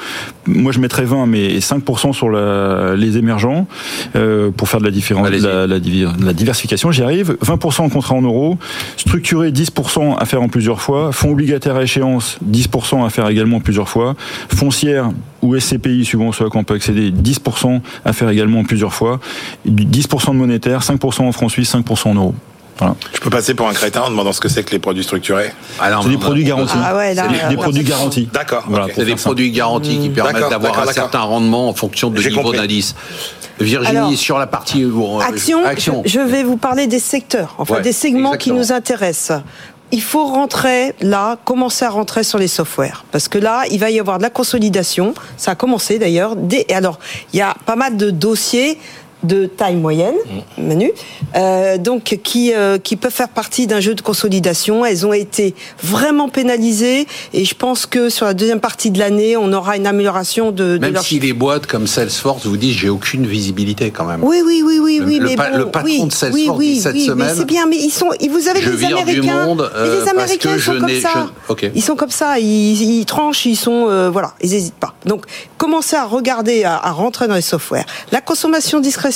Moi je mettrais 20, mais 5% sur la, les émergents euh, pour faire de la différence, Allez-y. la, la divi- la diversification. J'y arrive. 20% en contrat en euros, structuré 10% à faire en plusieurs fois, fonds obligataires à échéance 10% à faire également plusieurs fois, foncière ou SCPI suivant ce à quoi on peut accéder 10% à faire également plusieurs fois, 10% de monétaire, 5% en francs suisses, 5% en euros. Voilà. Je peux passer pour un crétin en demandant ce que c'est que les produits structurés. Ah C'est des on a- produits garantis. Ah ouais, là, C'est des- Des produits garantis. D'accord. Voilà, C'est des produits garantis qui permettent d'avoir un certain rendement en fonction de niveau d'indice. Virginie, Alors, sur la partie euh, Action, action. Je, je vais vous parler des secteurs, enfin Ouais, des segments exactement. qui nous intéressent. Il faut rentrer là, commencer à rentrer sur les softwares, parce que là, il va y avoir de la consolidation. Ça a commencé d'ailleurs. Des- Alors, il y a pas mal de dossiers de taille moyenne, Manu, euh, donc qui euh, qui peuvent faire partie d'un jeu de consolidation. Elles ont été vraiment pénalisées, et je pense que sur la deuxième partie de l'année, on aura une amélioration de, de Même leur si les boîtes comme Salesforce vous disent j'ai aucune visibilité quand même. oui, oui, oui, oui, Le- oui, le mais pa- bon, le patron oui, de Salesforce oui, oui, dit cette semaine, c'est bien, mais ils sont, ils- vous avez je des vire du Américains, monde, mais euh, les parce Américains que ils sont je comme ça, je- ils sont comme ça, ils, ils tranchent, ils sont, voilà, ils hésitent pas. Donc, commencez à regarder, à, à rentrer dans les softwares. La consommation discrétionnaire,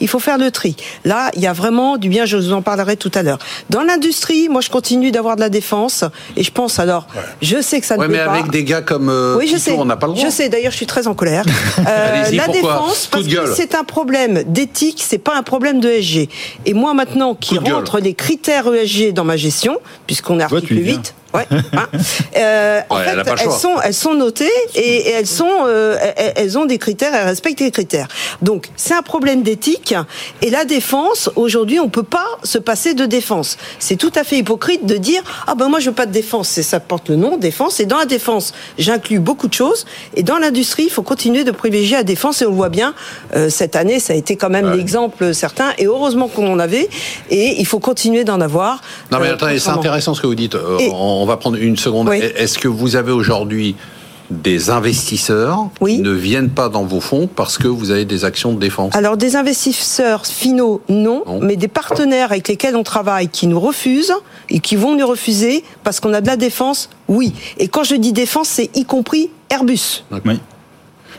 il faut faire le tri. Là, il y a vraiment du bien, je vous en parlerai tout à l'heure. Dans l'industrie, moi, je continue d'avoir de la défense, et je pense alors, je sais que ça ne Ouais, plaît mais pas. avec des gars comme euh, Oui, je sais. on n'a pas le droit. Je sais. D'ailleurs, je suis très en colère. Euh, Allez-y, la pourquoi défense, parce de que c'est un problème d'éthique, c'est pas un problème de SG. Et moi, maintenant, qui rentre les critères ESG dans ma gestion, puisqu'on est article tu y viens. 8. Ouais, hein, euh, en Ouais, fait, elles sont, elles sont notées et, et elles sont, euh, elles, ont des critères, elles respectent les critères. Donc, c'est un problème d'éthique. Et la défense, aujourd'hui, on peut pas se passer de défense. C'est tout à fait hypocrite de dire, ah ben moi je veux pas de défense. C'est ça porte le nom, défense. Et dans la défense, j'inclus beaucoup de choses. Et dans l'industrie, il faut continuer de privilégier la défense. Et on le voit bien, euh, cette année, ça a été quand même l'exemple certain. Et heureusement qu'on en avait. Et il faut continuer d'en avoir. Non mais Euh, attendez, c'est intéressant ce que vous dites. Euh, Et- on va prendre une seconde. Oui. Est-ce que vous avez aujourd'hui des investisseurs Oui. qui ne viennent pas dans vos fonds parce que vous avez des actions de défense? Alors des investisseurs finaux, non, Non. mais des partenaires avec lesquels on travaille qui nous refusent et qui vont nous refuser parce qu'on a de la défense, oui. Et quand je dis défense, c'est y compris Airbus. Oui.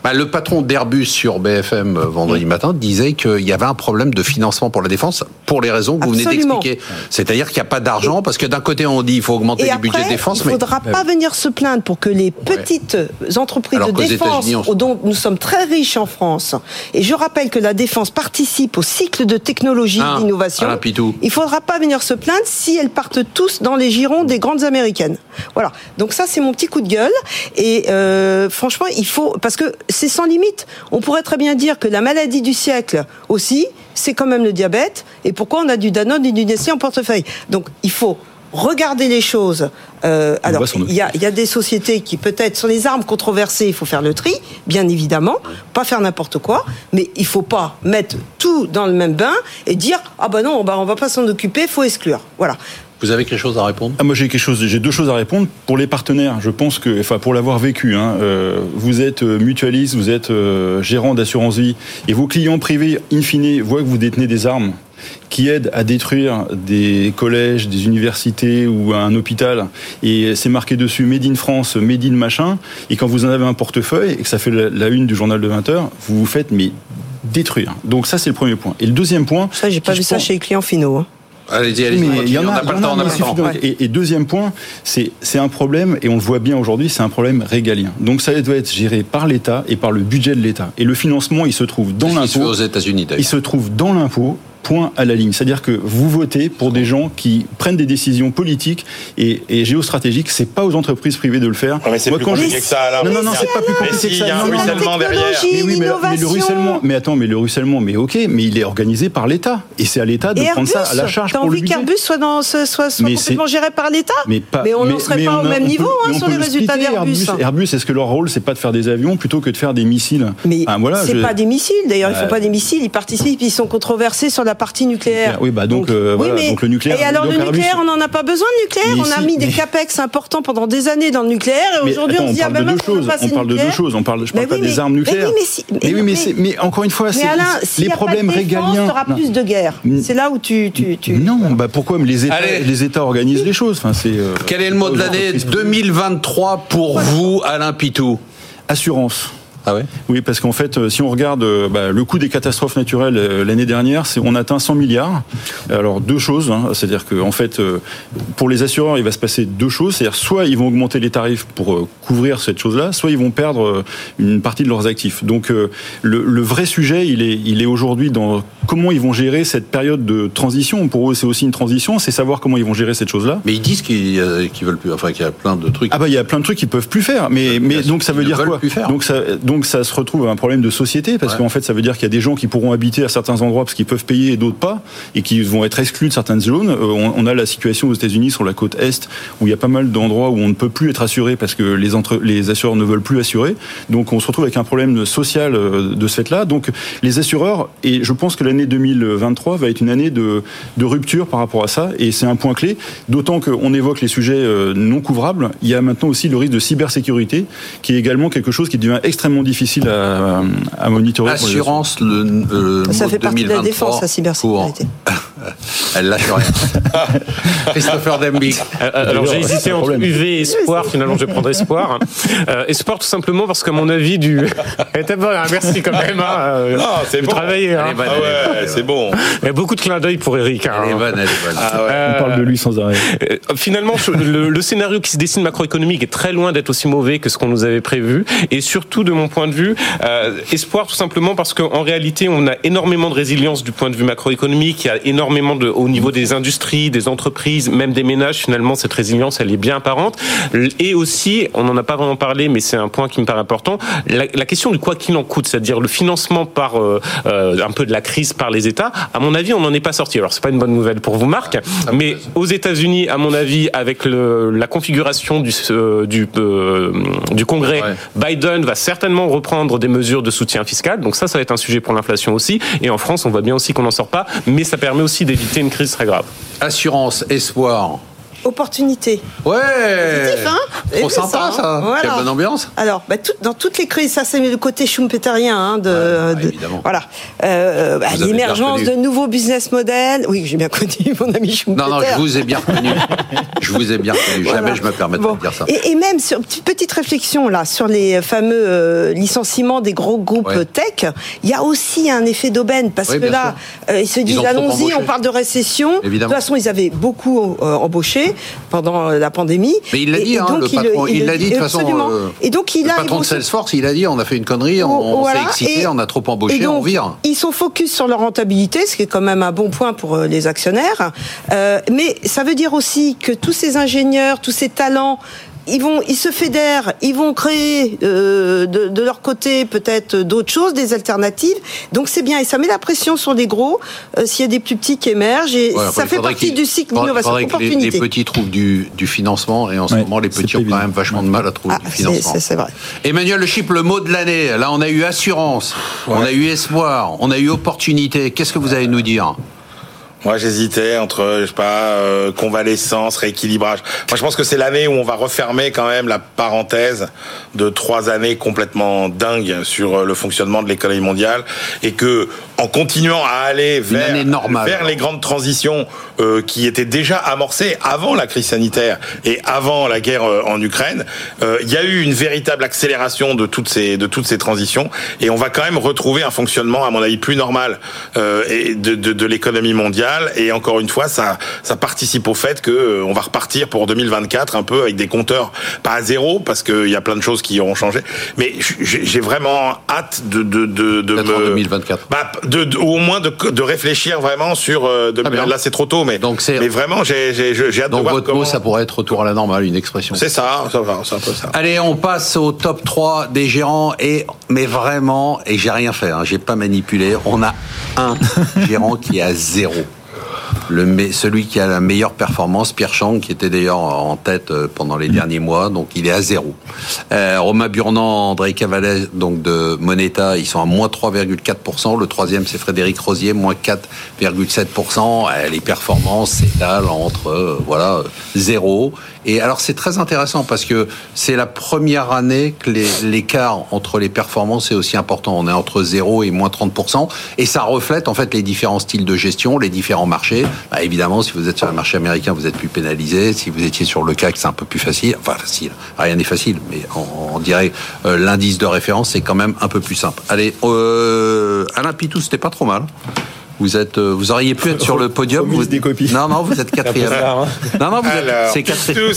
Bah, le patron d'Airbus sur BFM euh, vendredi matin disait qu'il y avait un problème de financement pour la défense pour les raisons que vous venez d'expliquer. C'est-à-dire qu'il n'y a pas d'argent parce que d'un côté on dit il faut augmenter Et les après, budgets de défense, il ne faudra pas venir se plaindre pour que les petites entreprises Alors de défense, on- dont nous sommes très riches en France, et je rappelle que la défense participe au cycle de technologie Ah, et d'innovation, Alain Pitou. il ne faudra pas venir se plaindre si elles partent tous dans les girons des grandes américaines. Voilà. Donc ça, c'est mon petit coup de gueule. Et euh, franchement, il faut parce que c'est sans limite. On pourrait très bien dire que la maladie du siècle aussi, c'est quand même le diabète. Et pourquoi on a du Danone et du Nestlé en portefeuille Donc il faut regarder les choses. Euh, alors, va il y a, il y a des sociétés qui peut-être sur les armes controversées, il faut faire le tri, bien évidemment, pas faire n'importe quoi, mais il faut pas mettre tout dans le même bain et dire ah bah non, bah on va pas s'en occuper, faut exclure. Voilà. Vous avez quelque chose à répondre? Ah, moi j'ai quelque chose, j'ai deux choses à répondre pour les partenaires. Je pense que, enfin pour l'avoir vécu, hein, euh, vous êtes euh, mutualiste, vous êtes euh, gérant d'assurance vie, et vos clients privés, in fine, voient que vous détenez des armes qui aident à détruire des collèges, des universités ou un hôpital, et c'est marqué dessus Made in France, Made in machin, et quand vous en avez un portefeuille et que ça fait la, la une du journal de 20 heures, vous vous faites mais détruire. Donc ça c'est le premier point. Et le deuxième point, Ça, j'ai pas vu ça pense- chez les clients finaux. hein. Allez-y, allez-y. Mais il y en a, pas il on n'a pas il le temps. de- et, deuxième point, c'est un problème, et on le voit bien aujourd'hui, c'est un problème régalien. Donc ça doit être géré par l'État et par le budget de l'État. Et le financement, il se trouve dans l'impôt. aux États-Unis Il d'ailleurs. se trouve dans l'impôt. Point à la ligne. C'est-à-dire que vous votez pour des gens qui prennent des décisions politiques et, et géostratégiques. C'est pas aux entreprises privées de le faire. Ouais, mais c'est plus compliqué que ça. Non, non, non, c'est pas plus compliqué si, que il ça. y a un ruissellement derrière. mais oui, mais, le- mais le l'innovation. ruissellement, mais attends, mais le ruissellement, mais ok, mais il est organisé par l'État et c'est à l'État de Et prendre Airbus, ça à la charge t'as pour le envie budget. qu'Airbus soit, dans, ce- soit, soit Mais complètement géré par l'État Mais, on n'en serait pas au a- même niveau hein, sur les le résultats d'Airbus. Airbus, Airbus, est-ce que leur rôle, c'est pas de faire des avions plutôt que de faire des missiles? Mais voilà, c'est pas des missiles, d'ailleurs, ils font Ouais. pas des missiles, ils participent, ils sont controversés sur la partie nucléaire. Oui, bah donc, euh, voilà, donc le nucléaire- Et alors donc le nucléaire, on n'en a pas besoin de nucléaire, on a mis des capex importants pendant des années dans le nucléaire, et aujourd'hui on se dit, ah parle ben choses. passer On le parle de deux choses. On parle, je parle pas des armes nucléaires. mais oui, mais, mais- c'est- mais encore une fois, c'est les problèmes régaliens. Non. plus de guerre. C'est là où tu... tu, tu... Non, bah pourquoi Mais les États, Allez. les États organisent les choses? Enfin, c'est. euh, Quel est le mot de aux l'année entreprises privées. 2023 pour vous, Alain Pitou? Assurance. Ah ouais? Oui, parce qu'en fait, euh, si on regarde euh, bah, le coût des catastrophes naturelles euh, l'année dernière, c'est on atteint 100 milliards. Alors deux choses, hein, c'est-à-dire que en fait, pour les assureurs, il va se passer deux choses, c'est-à-dire soit ils vont augmenter les tarifs pour couvrir cette chose-là, soit ils vont perdre une partie de leurs actifs. Donc le, le vrai sujet, il est, il est aujourd'hui dans comment ils vont gérer cette période de transition. Pour eux, c'est aussi une transition, c'est savoir comment ils vont gérer cette chose-là. Mais ils disent qu'ils veulent plus, enfin qu'il y a plein de trucs. Ah bah il y a plein de trucs qu'ils peuvent plus faire, mais mais donc ça veut dire quoi? plus faire. Donc ça donc ça se retrouve à un problème de société parce Ouais. qu'en fait ça veut dire qu'il y a des gens qui pourront habiter à certains endroits parce qu'ils peuvent payer et d'autres pas et qui vont être exclus de certaines zones. Euh, on, on a la situation aux États-Unis sur la côte est où il y a pas mal d'endroits où on ne peut plus être assuré parce que les entre les assureurs ne veulent plus assurer. Donc on se retrouve avec un problème social euh, de ce fait-là. Donc les assureurs et je pense que l'année 2023 va être une année de de rupture par rapport à ça et c'est un point clé. D'autant qu'on évoque les sujets euh, non couvrables, il y a maintenant aussi le risque de cybersécurité qui est également quelque chose qui devient extrêmement difficile à, à monitorer. pour les Assurance, le, euh, Ça fait partie de la 2023 défense, la cybersécurité. pour- Elle lâche rien. Christopher Demby. Euh, Alors j'ai hésité entre problème. UV et espoir. Finalement, je vais prendre espoir. Euh, espoir tout simplement parce que mon avis du. Elle était bonne. hein, merci quand même. hein, euh, Non, c'est bon. travaillez. hein. Ah ouais, c'est bon. Il y a beaucoup de clins d'œil pour Eric. hein. Elle est bonne, elle est bonne. Ah ouais. On parle de lui sans arrêt. Euh, Finalement, le, le scénario qui se dessine macroéconomique est très loin d'être aussi mauvais que ce qu'on nous avait prévu. Et surtout, de mon point de vue, euh, espoir tout simplement parce qu'en réalité, on a énormément de résilience du point de vue macroéconomique. Il y a énormément de, au niveau des industries, des entreprises, même des ménages. Finalement, cette résilience, elle est bien apparente. Et aussi, on n'en a pas vraiment parlé, mais c'est un point qui me paraît important. La, la question du quoi qu'il en coûte, c'est-à-dire le financement par euh, euh, un peu de la crise par les États. À mon avis, on n'en est pas sorti. Alors, c'est pas une bonne nouvelle pour vous, Marc, mais aux États-Unis, à mon avis, avec le, la configuration du, euh, du, du Congrès, Ouais. Biden va certainement reprendre des mesures de soutien fiscal. Donc ça, ça va être un sujet pour l'inflation aussi. Et en France, on voit bien aussi qu'on n'en sort pas, mais ça permet aussi d'éviter une crise très grave. Assurance, espoir. Opportunité. Ouais Positif, hein Trop sympa ça, hein ça. Voilà. Quelle bonne ambiance. Alors, bah, tout- dans toutes les crises, ça c'est le côté schumpeterien hein, de, Ouais, de- évidemment. voilà, Euh, bah, Vous avez l'émergence de nouveaux business models. Oui, j'ai bien connu mon ami Schumpeter. Non, non, je vous ai bien reconnu. je vous ai bien. Voilà. Jamais je me permettrai Bon. de dire ça. Et, et même sur petite, petite réflexion là sur les fameux euh, licenciements des gros groupes Ouais. tech, il y a aussi un effet d'aubaine parce Oui, que là euh, ils se disent allons-y, on parle de récession. Évidemment. De toute façon, ils avaient beaucoup euh, embauché pendant euh, la pandémie. Mais il l'a dit, et hein, donc, le patron. Il l'a dit de façon. euh, Et donc il le a patron de Salesforce, il a dit on a fait une connerie, on, on Voilà. s'est excité, Et- on a trop embauché, donc, on vire. Ils sont focus sur leur rentabilité, ce qui est quand même un bon point pour euh, les actionnaires. Euh, mais ça veut dire aussi que tous ces ingénieurs, tous ces talents, ils vont, ils se fédèrent, ils vont créer euh, de, de leur côté peut-être d'autres choses, des alternatives. Donc c'est bien et ça met la pression sur les gros euh, s'il y a des plus petits qui émergent et Ouais, ça fait partie du cycle d'innovation faudrait que les, les petits trouvent du, du financement et en ce Ouais, moment les petits ont quand même vachement de mal à trouver Ah, du financement. c'est c'est vrai. Emmanuel Le Chip, le mot de l'année. Là, on a eu assurance, on a eu espoir, on a eu opportunité. Qu'est-ce que vous allez nous dire? Moi, j'hésitais entre, je sais pas, euh, convalescence, rééquilibrage. Moi, je pense que c'est l'année où on va refermer quand même la parenthèse de trois années complètement dingues sur euh, le fonctionnement de l'économie mondiale et que en continuant à aller vers, les grandes transitions euh, qui étaient déjà amorcées avant la crise sanitaire et avant la guerre euh, en Ukraine, euh, il y a eu une véritable accélération de toutes ces de toutes ces transitions et on va quand même retrouver un fonctionnement à mon avis plus normal euh, et de, de, de l'économie mondiale et encore une fois ça ça participe au fait que euh, on va repartir pour 2024 un peu avec des compteurs pas à zéro parce qu'il y a plein de choses qui auront changé mais j'ai vraiment hâte de de de, de Peut-être en me 2024. bah, de, au moins de, de réfléchir vraiment sur. euh, de- là, c'est trop tôt, mais, Donc, c'est- mais vraiment, j'ai hâte de Donc voir votre comment. mot, ça pourrait être retour à la normale, une expression. C'est ça, ça va, c'est un peu ça. Allez, on passe au top 3 des gérants et mais vraiment et j'ai rien fait, hein, j'ai pas manipulé. On a un gérant qui est à zéro. Le, celui qui a la meilleure performance, Pierre Chang, qui était d'ailleurs en tête euh, pendant les derniers mois, donc il est à zéro. Euh, Romain Burnand, André Cavalet, donc de Moneta, ils sont à moins 3,4%. Le troisième, c'est Frédéric Rosier, moins 4,7%. Euh, les performances s'étalent entre euh, voilà zéro. Et alors c'est très intéressant parce que c'est la première année que l'écart entre les performances est aussi important. On est entre 0 et moins 30%. Et ça reflète en fait les différents styles de gestion, les différents marchés. Bah, évidemment, si vous êtes sur le marché américain, vous êtes plus pénalisé. Si vous étiez sur le CAC, c'est un peu plus facile. Enfin facile, rien n'est facile, mais on, on dirait euh, l'indice de référence, c'est quand même un peu plus simple. Allez, euh, Alain Pitou, c'était pas trop mal. Vous êtes, euh, vous auriez pu être sur le podium. Vous, des copies. Non, non, vous êtes quatrième. hein. Non, non, vous êtes, c'est quatrième.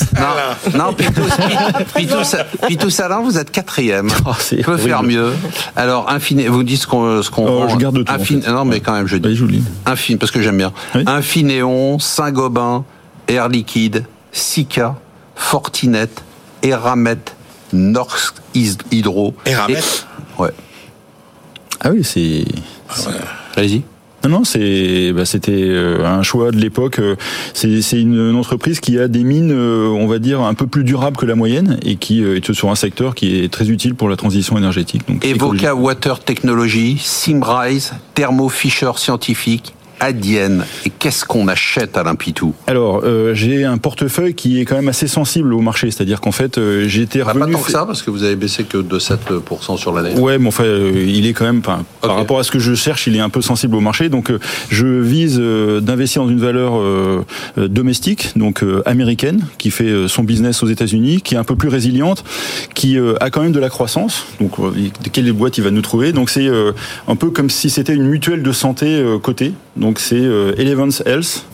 Non, non, Pitous, Pitous, Alain, vous êtes quatrième. Oh, On peut faire mieux. Alors, infini, vous dites ce qu'on, ce qu'on. Oh, je garde tout, en Infin- fait. Non, mais quand même, je dis. Je. Infin, parce que j'aime bien. Oui. Infinéon, Saint-Gobain, Air Liquide, Sika, Fortinet, Eramet, Norsk Hydro. Eramet Et- Ouais. Ah oui, c'est. Allez-y. Non, non, c'est, bah, c'était euh, un choix de l'époque. Euh, C'est, c'est une, entreprise qui a des mines, euh, on va dire, un peu plus durables que la moyenne et qui est sur un secteur qui est très utile pour la transition énergétique. Donc, Evoca Water Technology, Simrise, Thermo Fisher Scientific, Adyen. Et qu'est-ce qu'on achète, Alain Pitou? Alors, euh, j'ai un portefeuille qui est quand même assez sensible au marché, c'est-à-dire qu'en fait, euh, j'ai été Bah, revenu. Pas tant que ça, parce que vous avez baissé que de 7% sur l'année. Ouais, mais enfin, euh, il est quand même, par rapport à ce que je cherche, il est un peu sensible au marché. Donc, euh, je vise d'investir dans une valeur domestique, donc américaine, qui fait son business aux États-Unis, qui est un peu plus résiliente, qui a quand même de la croissance. Donc, quelle boîte il va nous trouver? Donc, c'est un peu comme si c'était une mutuelle de santé cotée. Donc, c'est euh, Elevance Health.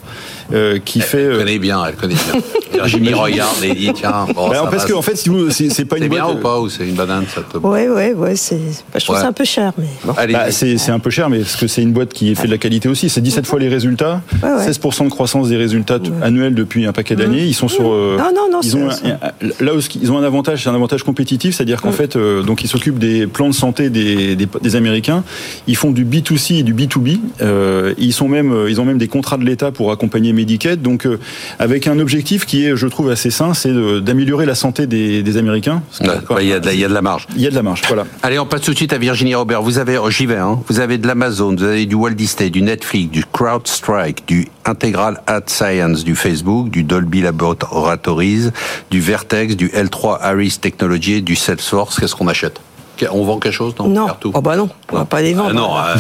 Euh, qui fait Elle euh, connaît bien, elle connaît bien. Virginie regarde et dit tiens, bon, bah, ça parce va, que en fait, si vous, c'est c'est pas c'est une bien boîte. ou pas ou c'est une banane ça te... Ouais, ouais, ouais. C'est. bah, je trouve Ouais. ça un peu cher, mais bon. Allez, Bah, c'est c'est un peu cher, mais parce que c'est une boîte qui fait de la qualité aussi. C'est 17 fois les résultats, Ouais, ouais. 16% de croissance des résultats annuels depuis un paquet d'années. Ils sont sur. euh, Non, non, non, Ils ont c'est- un- là où ils ont un avantage, c'est un avantage compétitif, c'est-à-dire qu'en fait, euh, donc ils s'occupent des plans de santé des, des, des Américains. Ils font du B2C et du B2B. Euh, ils sont même, euh, ils ont même des contrats de l'État pour accompagner Medicaid. Donc, euh, avec un objectif qui est, je trouve, assez sain, c'est d'améliorer la santé des, des Américains. Ouais, bah, il y, a de la- il y a de la marge. il y a de la marge. Voilà. Allez, on passe tout de suite à Virginie Robert. Vous avez, oh, j'y vais, hein. Vous avez de l'Amazon, vous avez du Walt Disney, du Netflix, du CrowdStrike, du Integral Ad Science, du Facebook, du Dolby Laboratories, du Vertex, du L3 Harris Technology, du Salesforce. Qu'est-ce qu'on achète? On vend quelque chose Non? Non. Partout. Oh bah non, on va pas les vendre. Ah non, euh,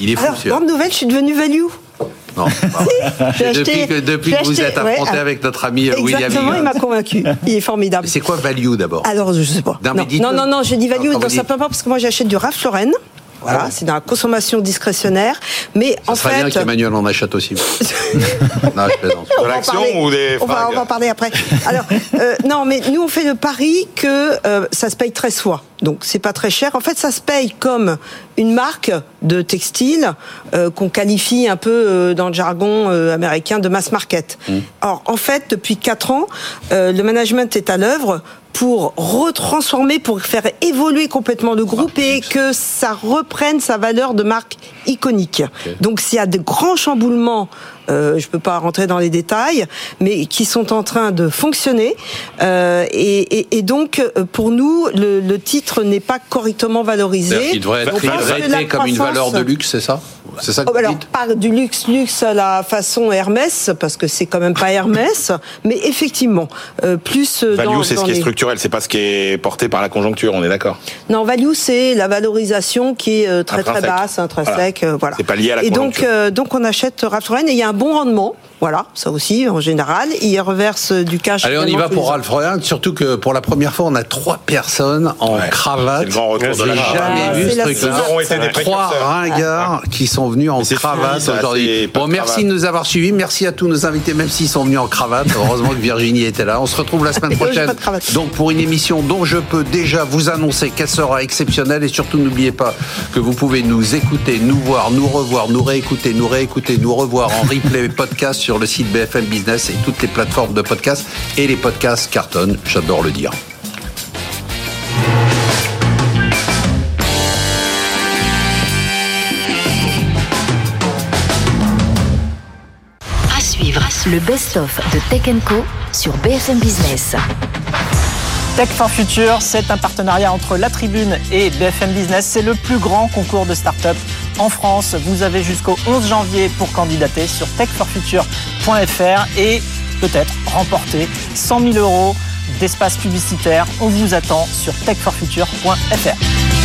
il est fou, Alors, grande nouvelle, je suis devenue value. Non, pas vrai. J'ai depuis acheté- que, depuis que vous acheté- êtes affronté ouais, avec notre ami euh, William Exactement, il m'a convaincu. Il est formidable. C'est quoi value d'abord Alors, je sais pas. Non, Non, non, non, je dis value Non, dans vous dites- simplement parce que moi j'achète du Ralph Lauren. Voilà, Ah. c'est dans la consommation discrétionnaire. Mais Ça en serait bien fait. qu'Emmanuel en achète aussi. non, je plaisante. On De va en l'action parler. ou des on va, on va en parler après. Alors, euh, non, mais nous, on fait le pari que euh, ça se paye 13 fois. Donc, c'est pas très cher. En fait, ça se paye comme une marque de textile euh, qu'on qualifie un peu euh, dans le jargon euh, américain de mass market. Or, en fait, depuis 4 ans, euh, le management est à l'œuvre pour retransformer, pour faire évoluer complètement le groupe et que ça reprenne sa valeur de marque iconique. Donc s'il y a de grands chamboulements euh, je peux pas rentrer dans les détails, mais qui sont en train de fonctionner. Euh, et, et- et donc, euh, pour nous, le, le titre n'est pas correctement valorisé. Qu'il devrait être traité comme une valeur de luxe, c'est ça? C'est ça que vous alors, dites? pas du luxe, luxe à la façon Hermès, parce que c'est quand même pas Hermès, mais effectivement, euh, plus Value, c'est ce qui est structurel, c'est pas ce qui est porté par la conjoncture, on est d'accord? Non, value, c'est la valorisation qui est très très basse, intrinsèque, euh, voilà. C'est pas lié à la Et donc, conjoncture. euh, donc on achète Ralph Lauren et il y a un bon rendement, voilà, ça aussi en général. Il reverse du cash. Allez, on y va pour. Ralph Lauren, surtout que pour la première fois, on a trois personnes en Ouais, cravate. c'est le grand retour de J'ai la cravate. jamais Ah, vu c'est ce truc-là. saison. Nous aurons été des Trois ringards qui sont venus en cravate aujourd'hui. Bon, merci de nous avoir suivis. Merci à tous nos invités, même s'ils sont venus en cravate. Heureusement que Virginie était là. On se retrouve la semaine prochaine. Donc, pour une émission dont je peux déjà vous annoncer qu'elle sera exceptionnelle. Et surtout, n'oubliez pas que vous pouvez nous écouter, nous voir, nous revoir, nous réécouter, nous réécouter, nous revoir en replay podcast sur le site BFM Business et toutes les plateformes de podcast. Et les podcasts cartonnent, j'adore le dire. À suivre, le best-of de Tech Co sur BFM Business. Tech for Future, c'est un partenariat entre la Tribune et BFM Business. C'est le plus grand concours de start-up en France. Vous avez jusqu'au 11 janvier pour candidater sur techforfuture.fr et peut-être remporter 100 000 euros d'espace publicitaire. On vous attend sur techforfuture.fr.